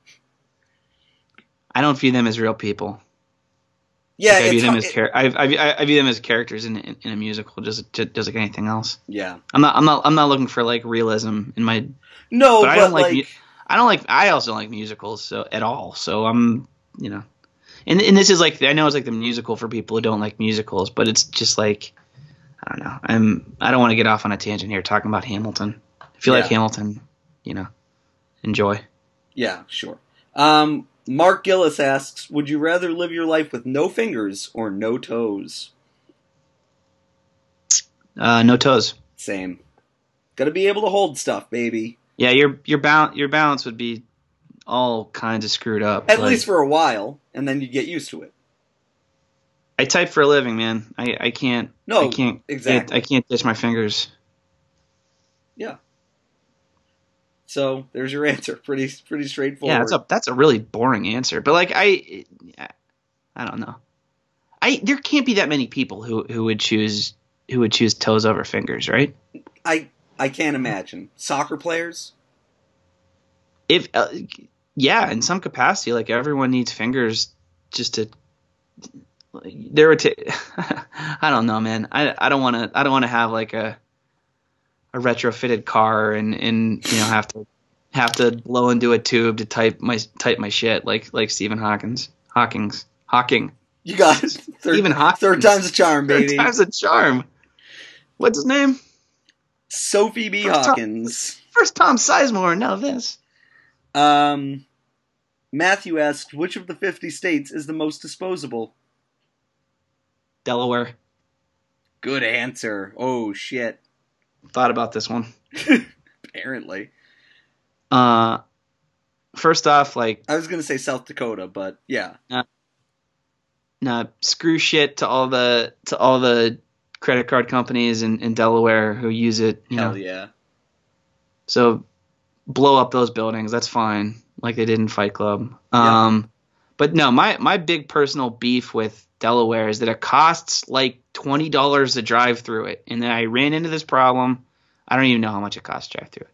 I don't view them as real people. Yeah, Like, I view them as char- I, I, I view them as characters in, in, in a musical, just, just just like anything else. yeah. I'm not I'm not I'm not looking for like realism in my. No, But but, I don't like like, I don't like I also don't like musicals so at all. So I'm you know, and and this is like I know it's like the musical for people who don't like musicals, but it's just like I don't know. I'm I don't want to get off on a tangent here talking about Hamilton. If you like Hamilton, you know, enjoy. yeah, sure. Um, Mark Gillis asks, "Would you rather live your life with no fingers or no toes?" Uh, no toes. Same. Got to be able to hold stuff, baby. Yeah, your your balance your balance would be all kinds of screwed up. At Like, least for a while, and then you get used to it. I type for a living, man. I, I can't. No, I can't. exactly. I can't ditch my fingers. So there's your answer. (laughs) Pretty pretty straightforward. Yeah, that's a that's a really boring answer. But like I, I don't know. I there can't be that many people who who would choose who would choose toes over fingers, right? I I can't imagine soccer players. If uh, yeah, in some capacity, like everyone needs fingers just to. There would. (laughs) I don't know, man. I I don't want to. I don't want to have like a a retrofitted car and and you know have to have to blow into a tube to type my type my shit like like Stephen Hawkins Hawkins Hawking. You got it. (laughs) Third, Stephen Hawking. third time's a charm, baby. Third time's a charm. What's his name? Sophie B. First Hawkins. First Tom Sizemore. Now this. Um, Matthew asked, which of the 50 states is the most disposable? Delaware. Good answer. Oh, shit. Thought about this one. (laughs) Apparently. Uh, first off, like, I was going to say South Dakota, but yeah. nah, screw shit to all the to all the credit card companies in, in Delaware who use it. You know, Hell yeah. so blow up those buildings. That's fine, like they did in Fight Club. Um, but no, my my big personal beef with Delaware is that it costs like twenty dollars to drive through it, and then I ran into this problem. I don't even know how much it costs to drive through it.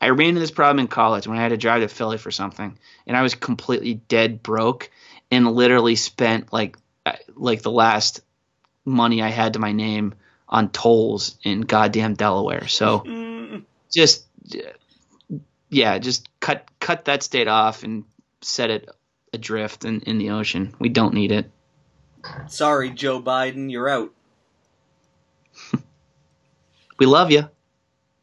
I ran into this problem in college when I had to drive to Philly for something, and I was completely dead broke, and literally spent like uh, like the last money I had to my name on tolls in goddamn Delaware. So Mm, (laughs) just yeah, just cut cut that state off and set it adrift in, in the ocean. We don't need it. sorry, Joe Biden, you're out. (laughs) We love you.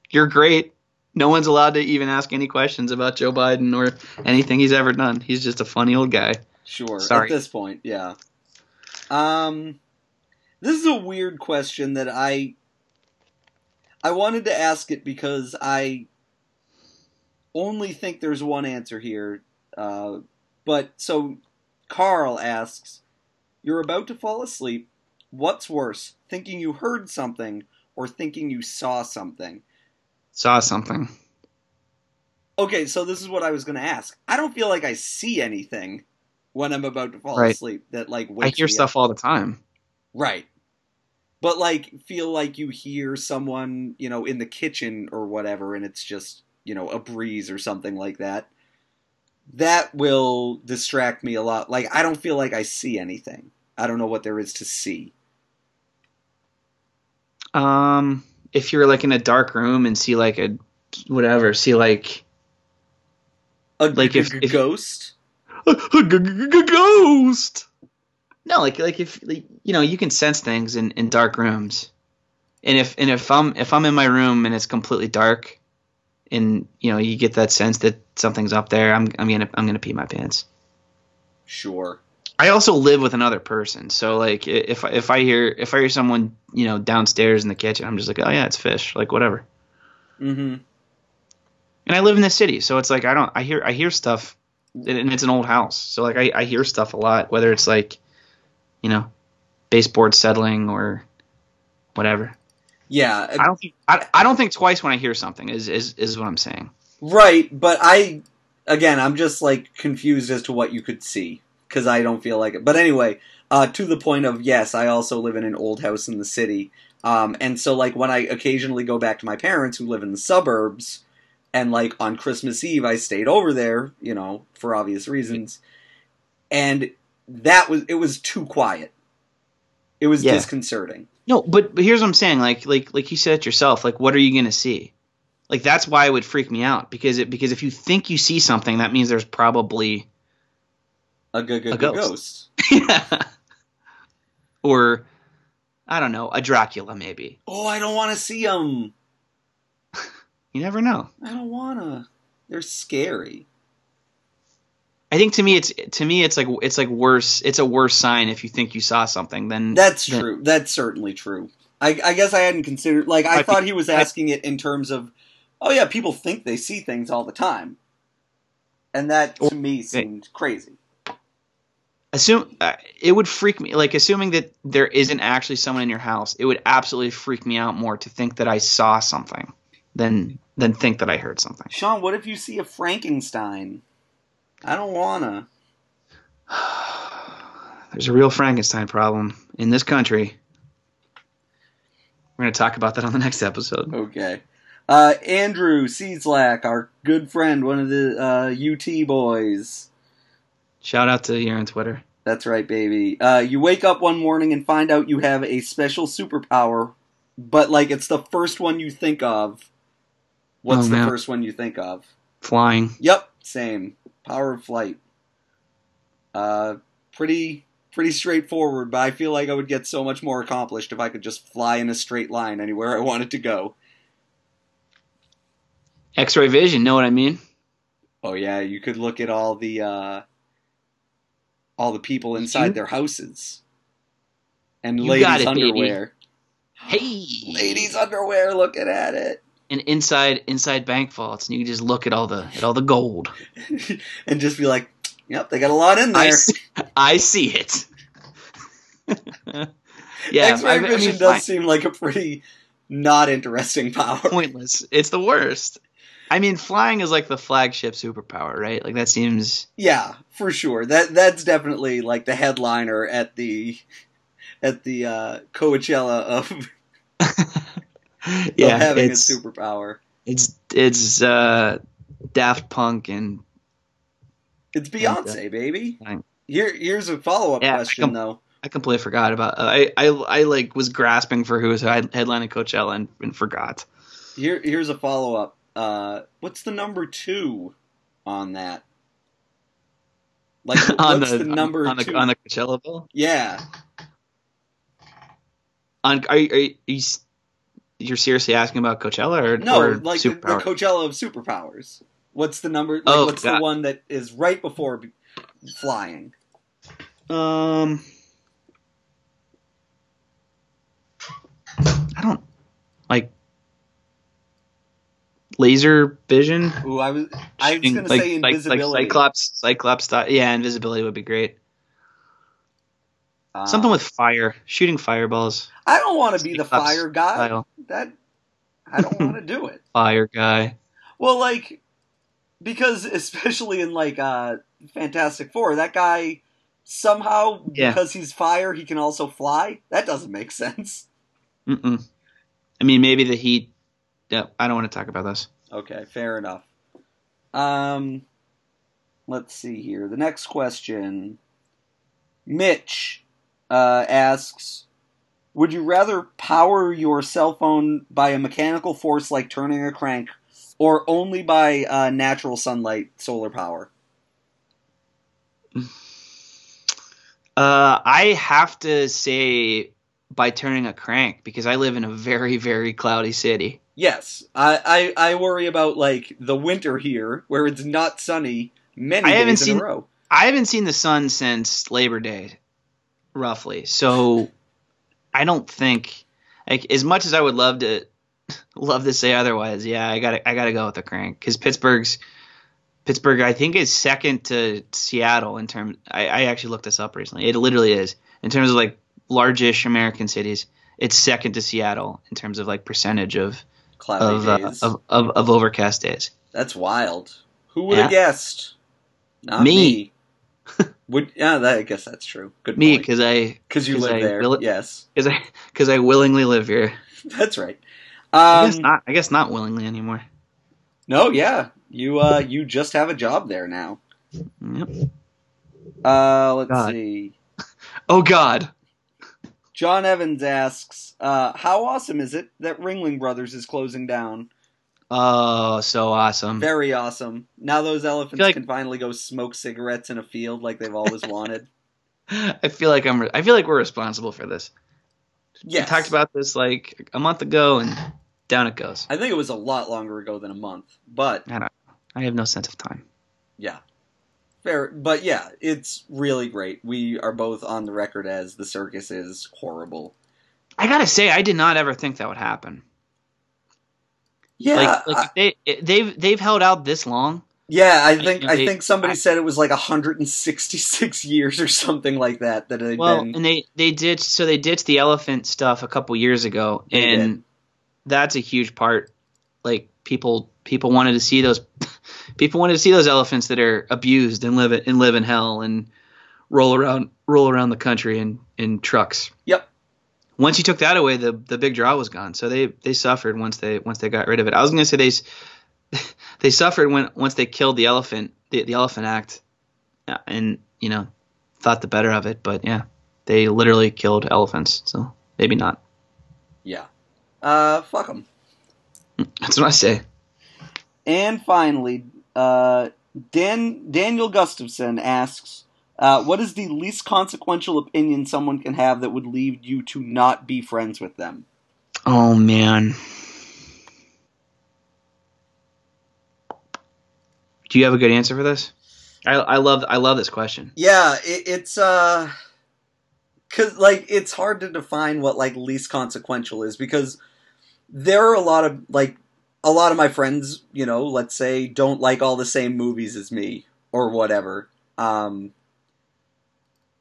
You're great. No one's allowed to even ask any questions about Joe Biden or anything he's ever done. He's just a funny old guy. Sure. Sorry. At this point, yeah. Um, this is a weird question that I I wanted to ask it because I only think there's one answer here. Uh, but so Carl asks, "You're about to fall asleep. What's worse, thinking you heard something or thinking you saw something?" Saw something. Okay, so this is what I was going to ask. I don't feel like I see anything when I'm about to fall Right. asleep that like I wakes hear me up. stuff all the time. Right. But like feel like you hear someone, you know, in the kitchen or whatever and it's just, you know, a breeze or something like that. That will distract me a lot. Like I don't feel like I see anything. I don't know what there is to see. Um, if you're like in a dark room and see like a whatever, see like A Like, g- if- if- ghost? a ghost. No, like like if like, you know you can sense things in, in dark rooms, and if and if I'm if I'm in my room and it's completely dark, and you know you get that sense that something's up there, I'm I'm gonna I'm gonna pee my pants. Sure. I also live with another person, so like if I- if I hear if I hear someone you know downstairs in the kitchen, I'm just like oh yeah it's fish like whatever. Mm-hmm. And I live in the city, so it's like I don't I hear I hear stuff and it's an old house. So like I, I hear stuff a lot, whether it's like, you know, baseboard settling or whatever. Yeah, I don't think I, I don't think twice when I hear something is is is what I'm saying. right. But I, again, I'm just like confused as to what you could see because I don't feel like it. But anyway, uh, to the point of yes, I also live in an old house in the city, um, and so like when I occasionally go back to my parents who live in the suburbs, and like on Christmas Eve I stayed over there, you know, for obvious reasons, and that was it was too quiet. It was Yeah. disconcerting. No, but but here's what I'm saying. Like like like you said it yourself. Like what are you gonna see? Like that's why it would freak me out because it because if you think you see something, that means there's probably A good, good, ghost. ghost. (laughs) or I don't know a Dracula maybe. Oh, I don't want to see them. (laughs) You never know. I don't wanna. They're scary. I think to me it's to me it's like it's like worse. It's a worse sign if you think you saw something than That's than- true. That's certainly true. I, I guess I hadn't considered. Like I, I thought he was I- asking it in terms of, oh yeah, people think they see things all the time, and that to me seemed crazy. assume uh, it would freak me like assuming that there isn't actually someone in your house it would absolutely freak me out more to think that i saw something than than think that i heard something Sean, what if you see a Frankenstein? I don't wanna. (sighs) there's a real frankenstein problem in this country we're going to talk about that on the next episode Okay. Uh, Andrew Seaslack, our good friend, one of the uh, UT boys. shout out to you on twitter That's right, baby. Uh, you wake up one morning and find out you have a special superpower, but like it's the first one you think of. What's Oh, the first one you think of? flying Yep, same. Power of flight. Uh, pretty pretty straightforward, but I feel like I would get so much more accomplished if I could just fly in a straight line anywhere I wanted to go. x-ray vision know what i mean Oh yeah, you could look at all the uh, all the people inside You- their houses. And ladies' it, baby. underwear. hey Ladies' underwear looking at it. And inside inside bank vaults and you can just look at all the at all the gold (laughs) and just be like, yep, they got a lot in I there. see, I see it. (laughs) yeah, X-ray I- I mean, vision fine. does seem like a pretty not interesting power. (laughs) pointless. It's the worst. I mean, flying is like the flagship superpower, right? Like that seems. Yeah, for sure. That that's definitely like the headliner at the at the uh, Coachella of (laughs) yeah, having it's a superpower. it's it's uh, Daft Punk and It's Beyonce, baby. Here here's a follow up Yeah, I question com- though. I completely forgot about. Uh, I I I like was grasping for who was headlining Coachella and, and forgot. Here here's a follow up. Uh, what's the number two on that? Like (laughs) on what's the, the, number on, the two? on the Coachella bill. yeah, On are you, are you, are you you're seriously asking about Coachella or no, or like the, the? Coachella of superpowers. What's the number? Like, Oh, what's the one that is right before flying? Um, I don't like laser vision. Ooh, I was I was Shooting, gonna like, say like, like. Cyclops, Cyclops style. Yeah, invisibility would be great. Uh, Something with fire, shooting fireballs. I don't want to be the fire guy. Style. That I don't want to do it. (laughs) Fire guy. Well, like because especially in like uh Fantastic Four, that guy somehow Yeah. because he's fire, he can also fly. That doesn't make sense. Mm-mm. I mean, maybe the heat. Yeah, I don't want to talk about this. Okay, fair enough. Um, let's see here. The next question. Mitch uh, asks Would you rather power your cell phone by a mechanical force like turning a crank, or only by uh, natural sunlight, solar power? (sighs) Uh, I have to say by turning a crank because I live in a very, very cloudy city. Yes, I, I, I worry about like the winter here, where it's not sunny many I days haven't in seen- a row. I haven't seen the sun since Labor Day, roughly. So I don't think, like, as much as I would love to (laughs) love to say otherwise. Yeah, I got I got to go with the crank because Pittsburgh's Pittsburgh I think is second to Seattle in terms. I, I actually looked this up recently. It literally is in terms of like largish American cities. It's second to Seattle in terms of like percentage of Cloudy of, uh, of, of of overcast days. That's wild. Who would have Yeah. guessed? Not Me. me. (laughs) would yeah, that, I guess that's true. Good Me because I Because you 'cause live I there. will- yes, (laughs) because I because I willingly live here. (laughs) that's right. I Um, guess not. I guess not willingly anymore. no, yeah, you uh, you just have a job there now. Yep. Uh, let's God. see. (laughs) Oh God. John Evans asks, uh, "How awesome is it that Ringling Brothers is closing down? Oh, so awesome. Very awesome. Now those elephants like- can finally go smoke cigarettes in a field like they've always (laughs) wanted." I feel like I'm. I feel like we're responsible for this. Yes. We talked about this like a month ago, and down it goes. I think it was a lot longer ago than a month, but I have no sense of time. yeah, fair. But yeah, it's really great. We are both on the record as the circus is horrible. I gotta say, I did not ever think that would happen. Yeah, like, like I- they they've they've held out this long. yeah. I think I they- think somebody I- said it was like 166 (laughs) years or something like that that they've Well, been. and they they ditched so they ditched the elephant stuff a couple years ago, They and did. that's a huge part. Like people people wanted to see those (laughs) people wanted to see those elephants that are abused and live and live in hell and roll around roll around the country in in trucks. Yep. Once you took that away, the the big draw was gone. So they they suffered once they once they got rid of it. I was gonna say they (laughs) they suffered when once they killed the elephant the, the Elephant Act, and you know thought the better of it. But yeah, they literally killed elephants. So maybe not. Yeah. Uh, fuck them. That's what I say. And finally, uh, Dan Daniel Gustafson asks, uh, "What is the least consequential opinion someone can have that would lead you to not be friends with them?" Oh man. Do you have a good answer for this? I, I love I love this question. Yeah, it, it's uh, cause like it's hard to define what like least consequential is because there are a lot of like a lot of my friends, you know, let's say don't like all the same movies as me or whatever. Um,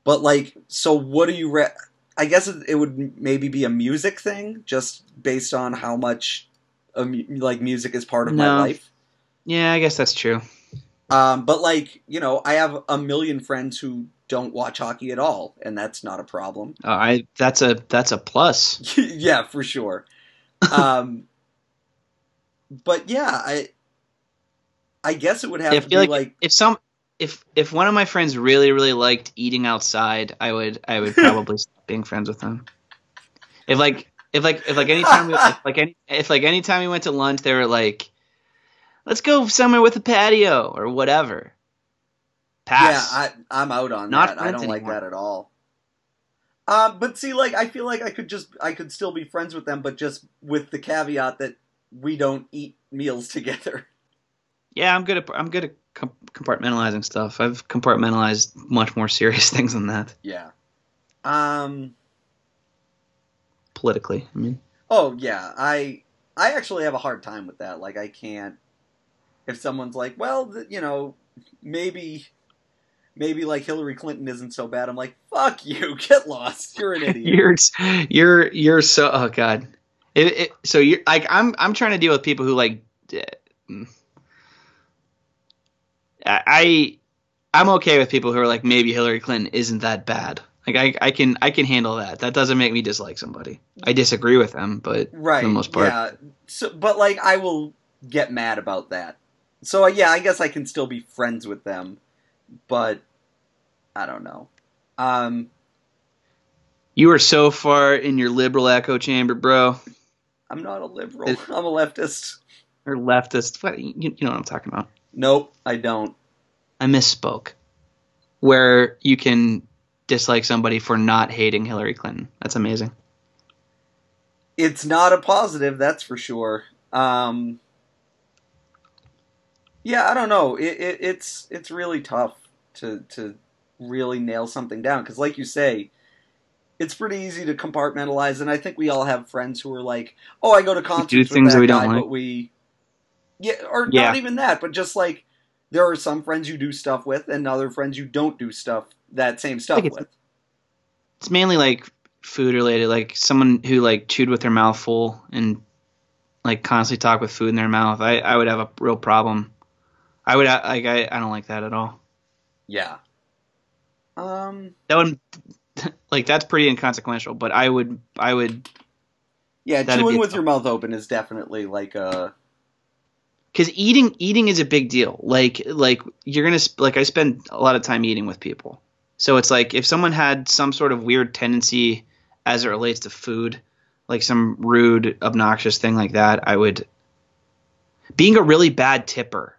but like, so what do you? Re- I guess it, it would maybe be a music thing, just based on how much mu- like music is part of my life. Yeah, I guess that's true. Um, but like, you know, I have a million friends who don't watch hockey at all, and that's not a problem. Uh, I that's a that's a plus. (laughs) yeah, for sure. Um, but yeah, I I guess it would have I to be like, like, if some if if one of my friends really really liked eating outside, I would I would probably (laughs) stop being friends with them. If like if like if like anytime we, if like any if like anytime we went to lunch, they were like, "Let's go somewhere with a patio or whatever." Pass. yeah, I, I'm out on Not that. I don't like that at all. Um, but see, like, I feel like I could just I could still be friends with them, but just with the caveat that we don't eat meals (laughs) together. yeah, I'm good at I'm good at compartmentalizing stuff. I've compartmentalized much more serious (laughs) things than that Yeah. Um. politically. I mean, Oh yeah, I I actually have a hard time with that. Like I can't if someone's like, well, th- you know, maybe maybe like Hillary Clinton isn't so bad. I'm like, fuck you, (laughs) get lost. You're an idiot. (laughs) you're you're you're so oh god. It, it, so you're like I'm I'm trying to deal with people who like. I I'm okay with people who are like maybe Hillary Clinton isn't that bad. Like I I can I can handle that. That doesn't make me dislike somebody. I disagree with them, but right. for the most part. Yeah. So, but like, I will get mad about that. So uh, yeah, I guess I can still be friends with them, but I don't know. Um, you are so far in your liberal echo chamber, bro. I'm not a liberal. (laughs) I'm a leftist. Or leftist. What you, you know what I'm talking about. Nope, I don't. I misspoke. Where you can dislike somebody for not hating Hillary Clinton. That's amazing. it's not a positive, that's for sure. Um, yeah, I don't know. It, it, it's it's really tough to to really nail something down because, like you say, it's pretty easy to compartmentalize, and I think we all have friends who are like, "Oh, I go to concerts do with things that that we don't guy, like. but we, yeah, or Yeah. not even that, but just like there are some friends you do stuff with, and other friends you don't do stuff that same stuff it's- with. It's mainly like food related, like someone who like chewed with their mouth full and like constantly talk with food in their mouth. I, I would have a real problem. I would like I, I don't like that at all. Yeah. Um. That would (laughs) like that's pretty inconsequential, but I would I would Yeah, chewing with tough. your mouth open is definitely like a because eating eating is a big deal. Like like you're gonna sp- like I spend a lot of time eating with people, so it's like if someone had some sort of weird tendency as it relates to food, like some rude, obnoxious thing like that, I would. Being a really bad tipper,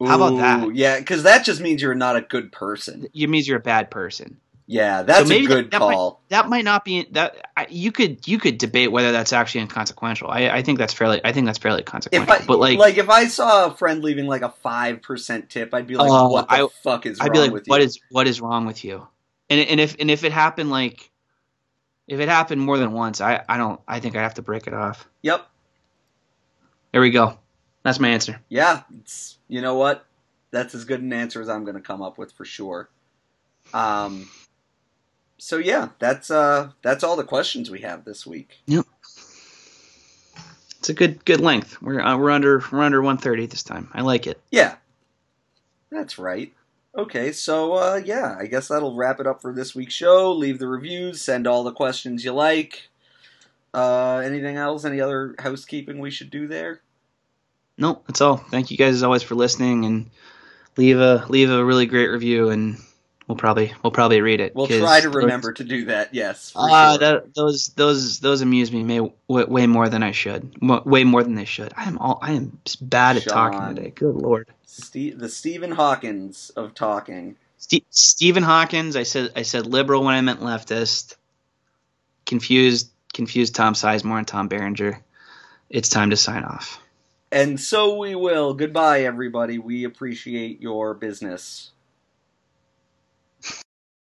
How about that? Ooh, Yeah, because that just means you're not a good person. it means you're a bad person. Yeah, that's maybe a that- good that might- call. That might not be that I, you could you could debate whether that's actually inconsequential. I, I think that's fairly I think that's fairly consequential. I, but like, like, if I saw a friend leaving like a five percent tip, I'd be like, Oh, "What the fuck is I'd wrong be like, with what you?" is what is wrong with you? And and if and if it happened like, if it happened more than once, I I don't I think I have to break it off. Yep. There we go. That's my answer. Yeah. It's you know what? That's as good an answer as I'm going to come up with for sure. Um. So yeah, that's uh that's all the questions we have this week. Yep. It's a good good length. We're uh, we're under we're under 130 this time. I like it. Yeah. That's right. Okay, so uh, yeah, I guess that'll wrap it up for this week's show. Leave the reviews, send all the questions you like. Uh, anything else? Any other housekeeping we should do there? No, that's all. Thank you guys as always for listening and leave a leave a really great review and we'll probably we'll probably read it. We'll try to those- remember to do that. Yes. Ah, sure. that, those those those amuse me may, w- way more than I should. Way more than they should. I am all I am bad at Sean. talking today. Good lord. Ste- the Stephen Hawkins of talking. Ste Stephen Hawkins. I said I said liberal when I meant leftist. Confused confused Tom Sizemore and Tom Berenger. It's time to sign off. And so we will. Goodbye, everybody. We appreciate your business.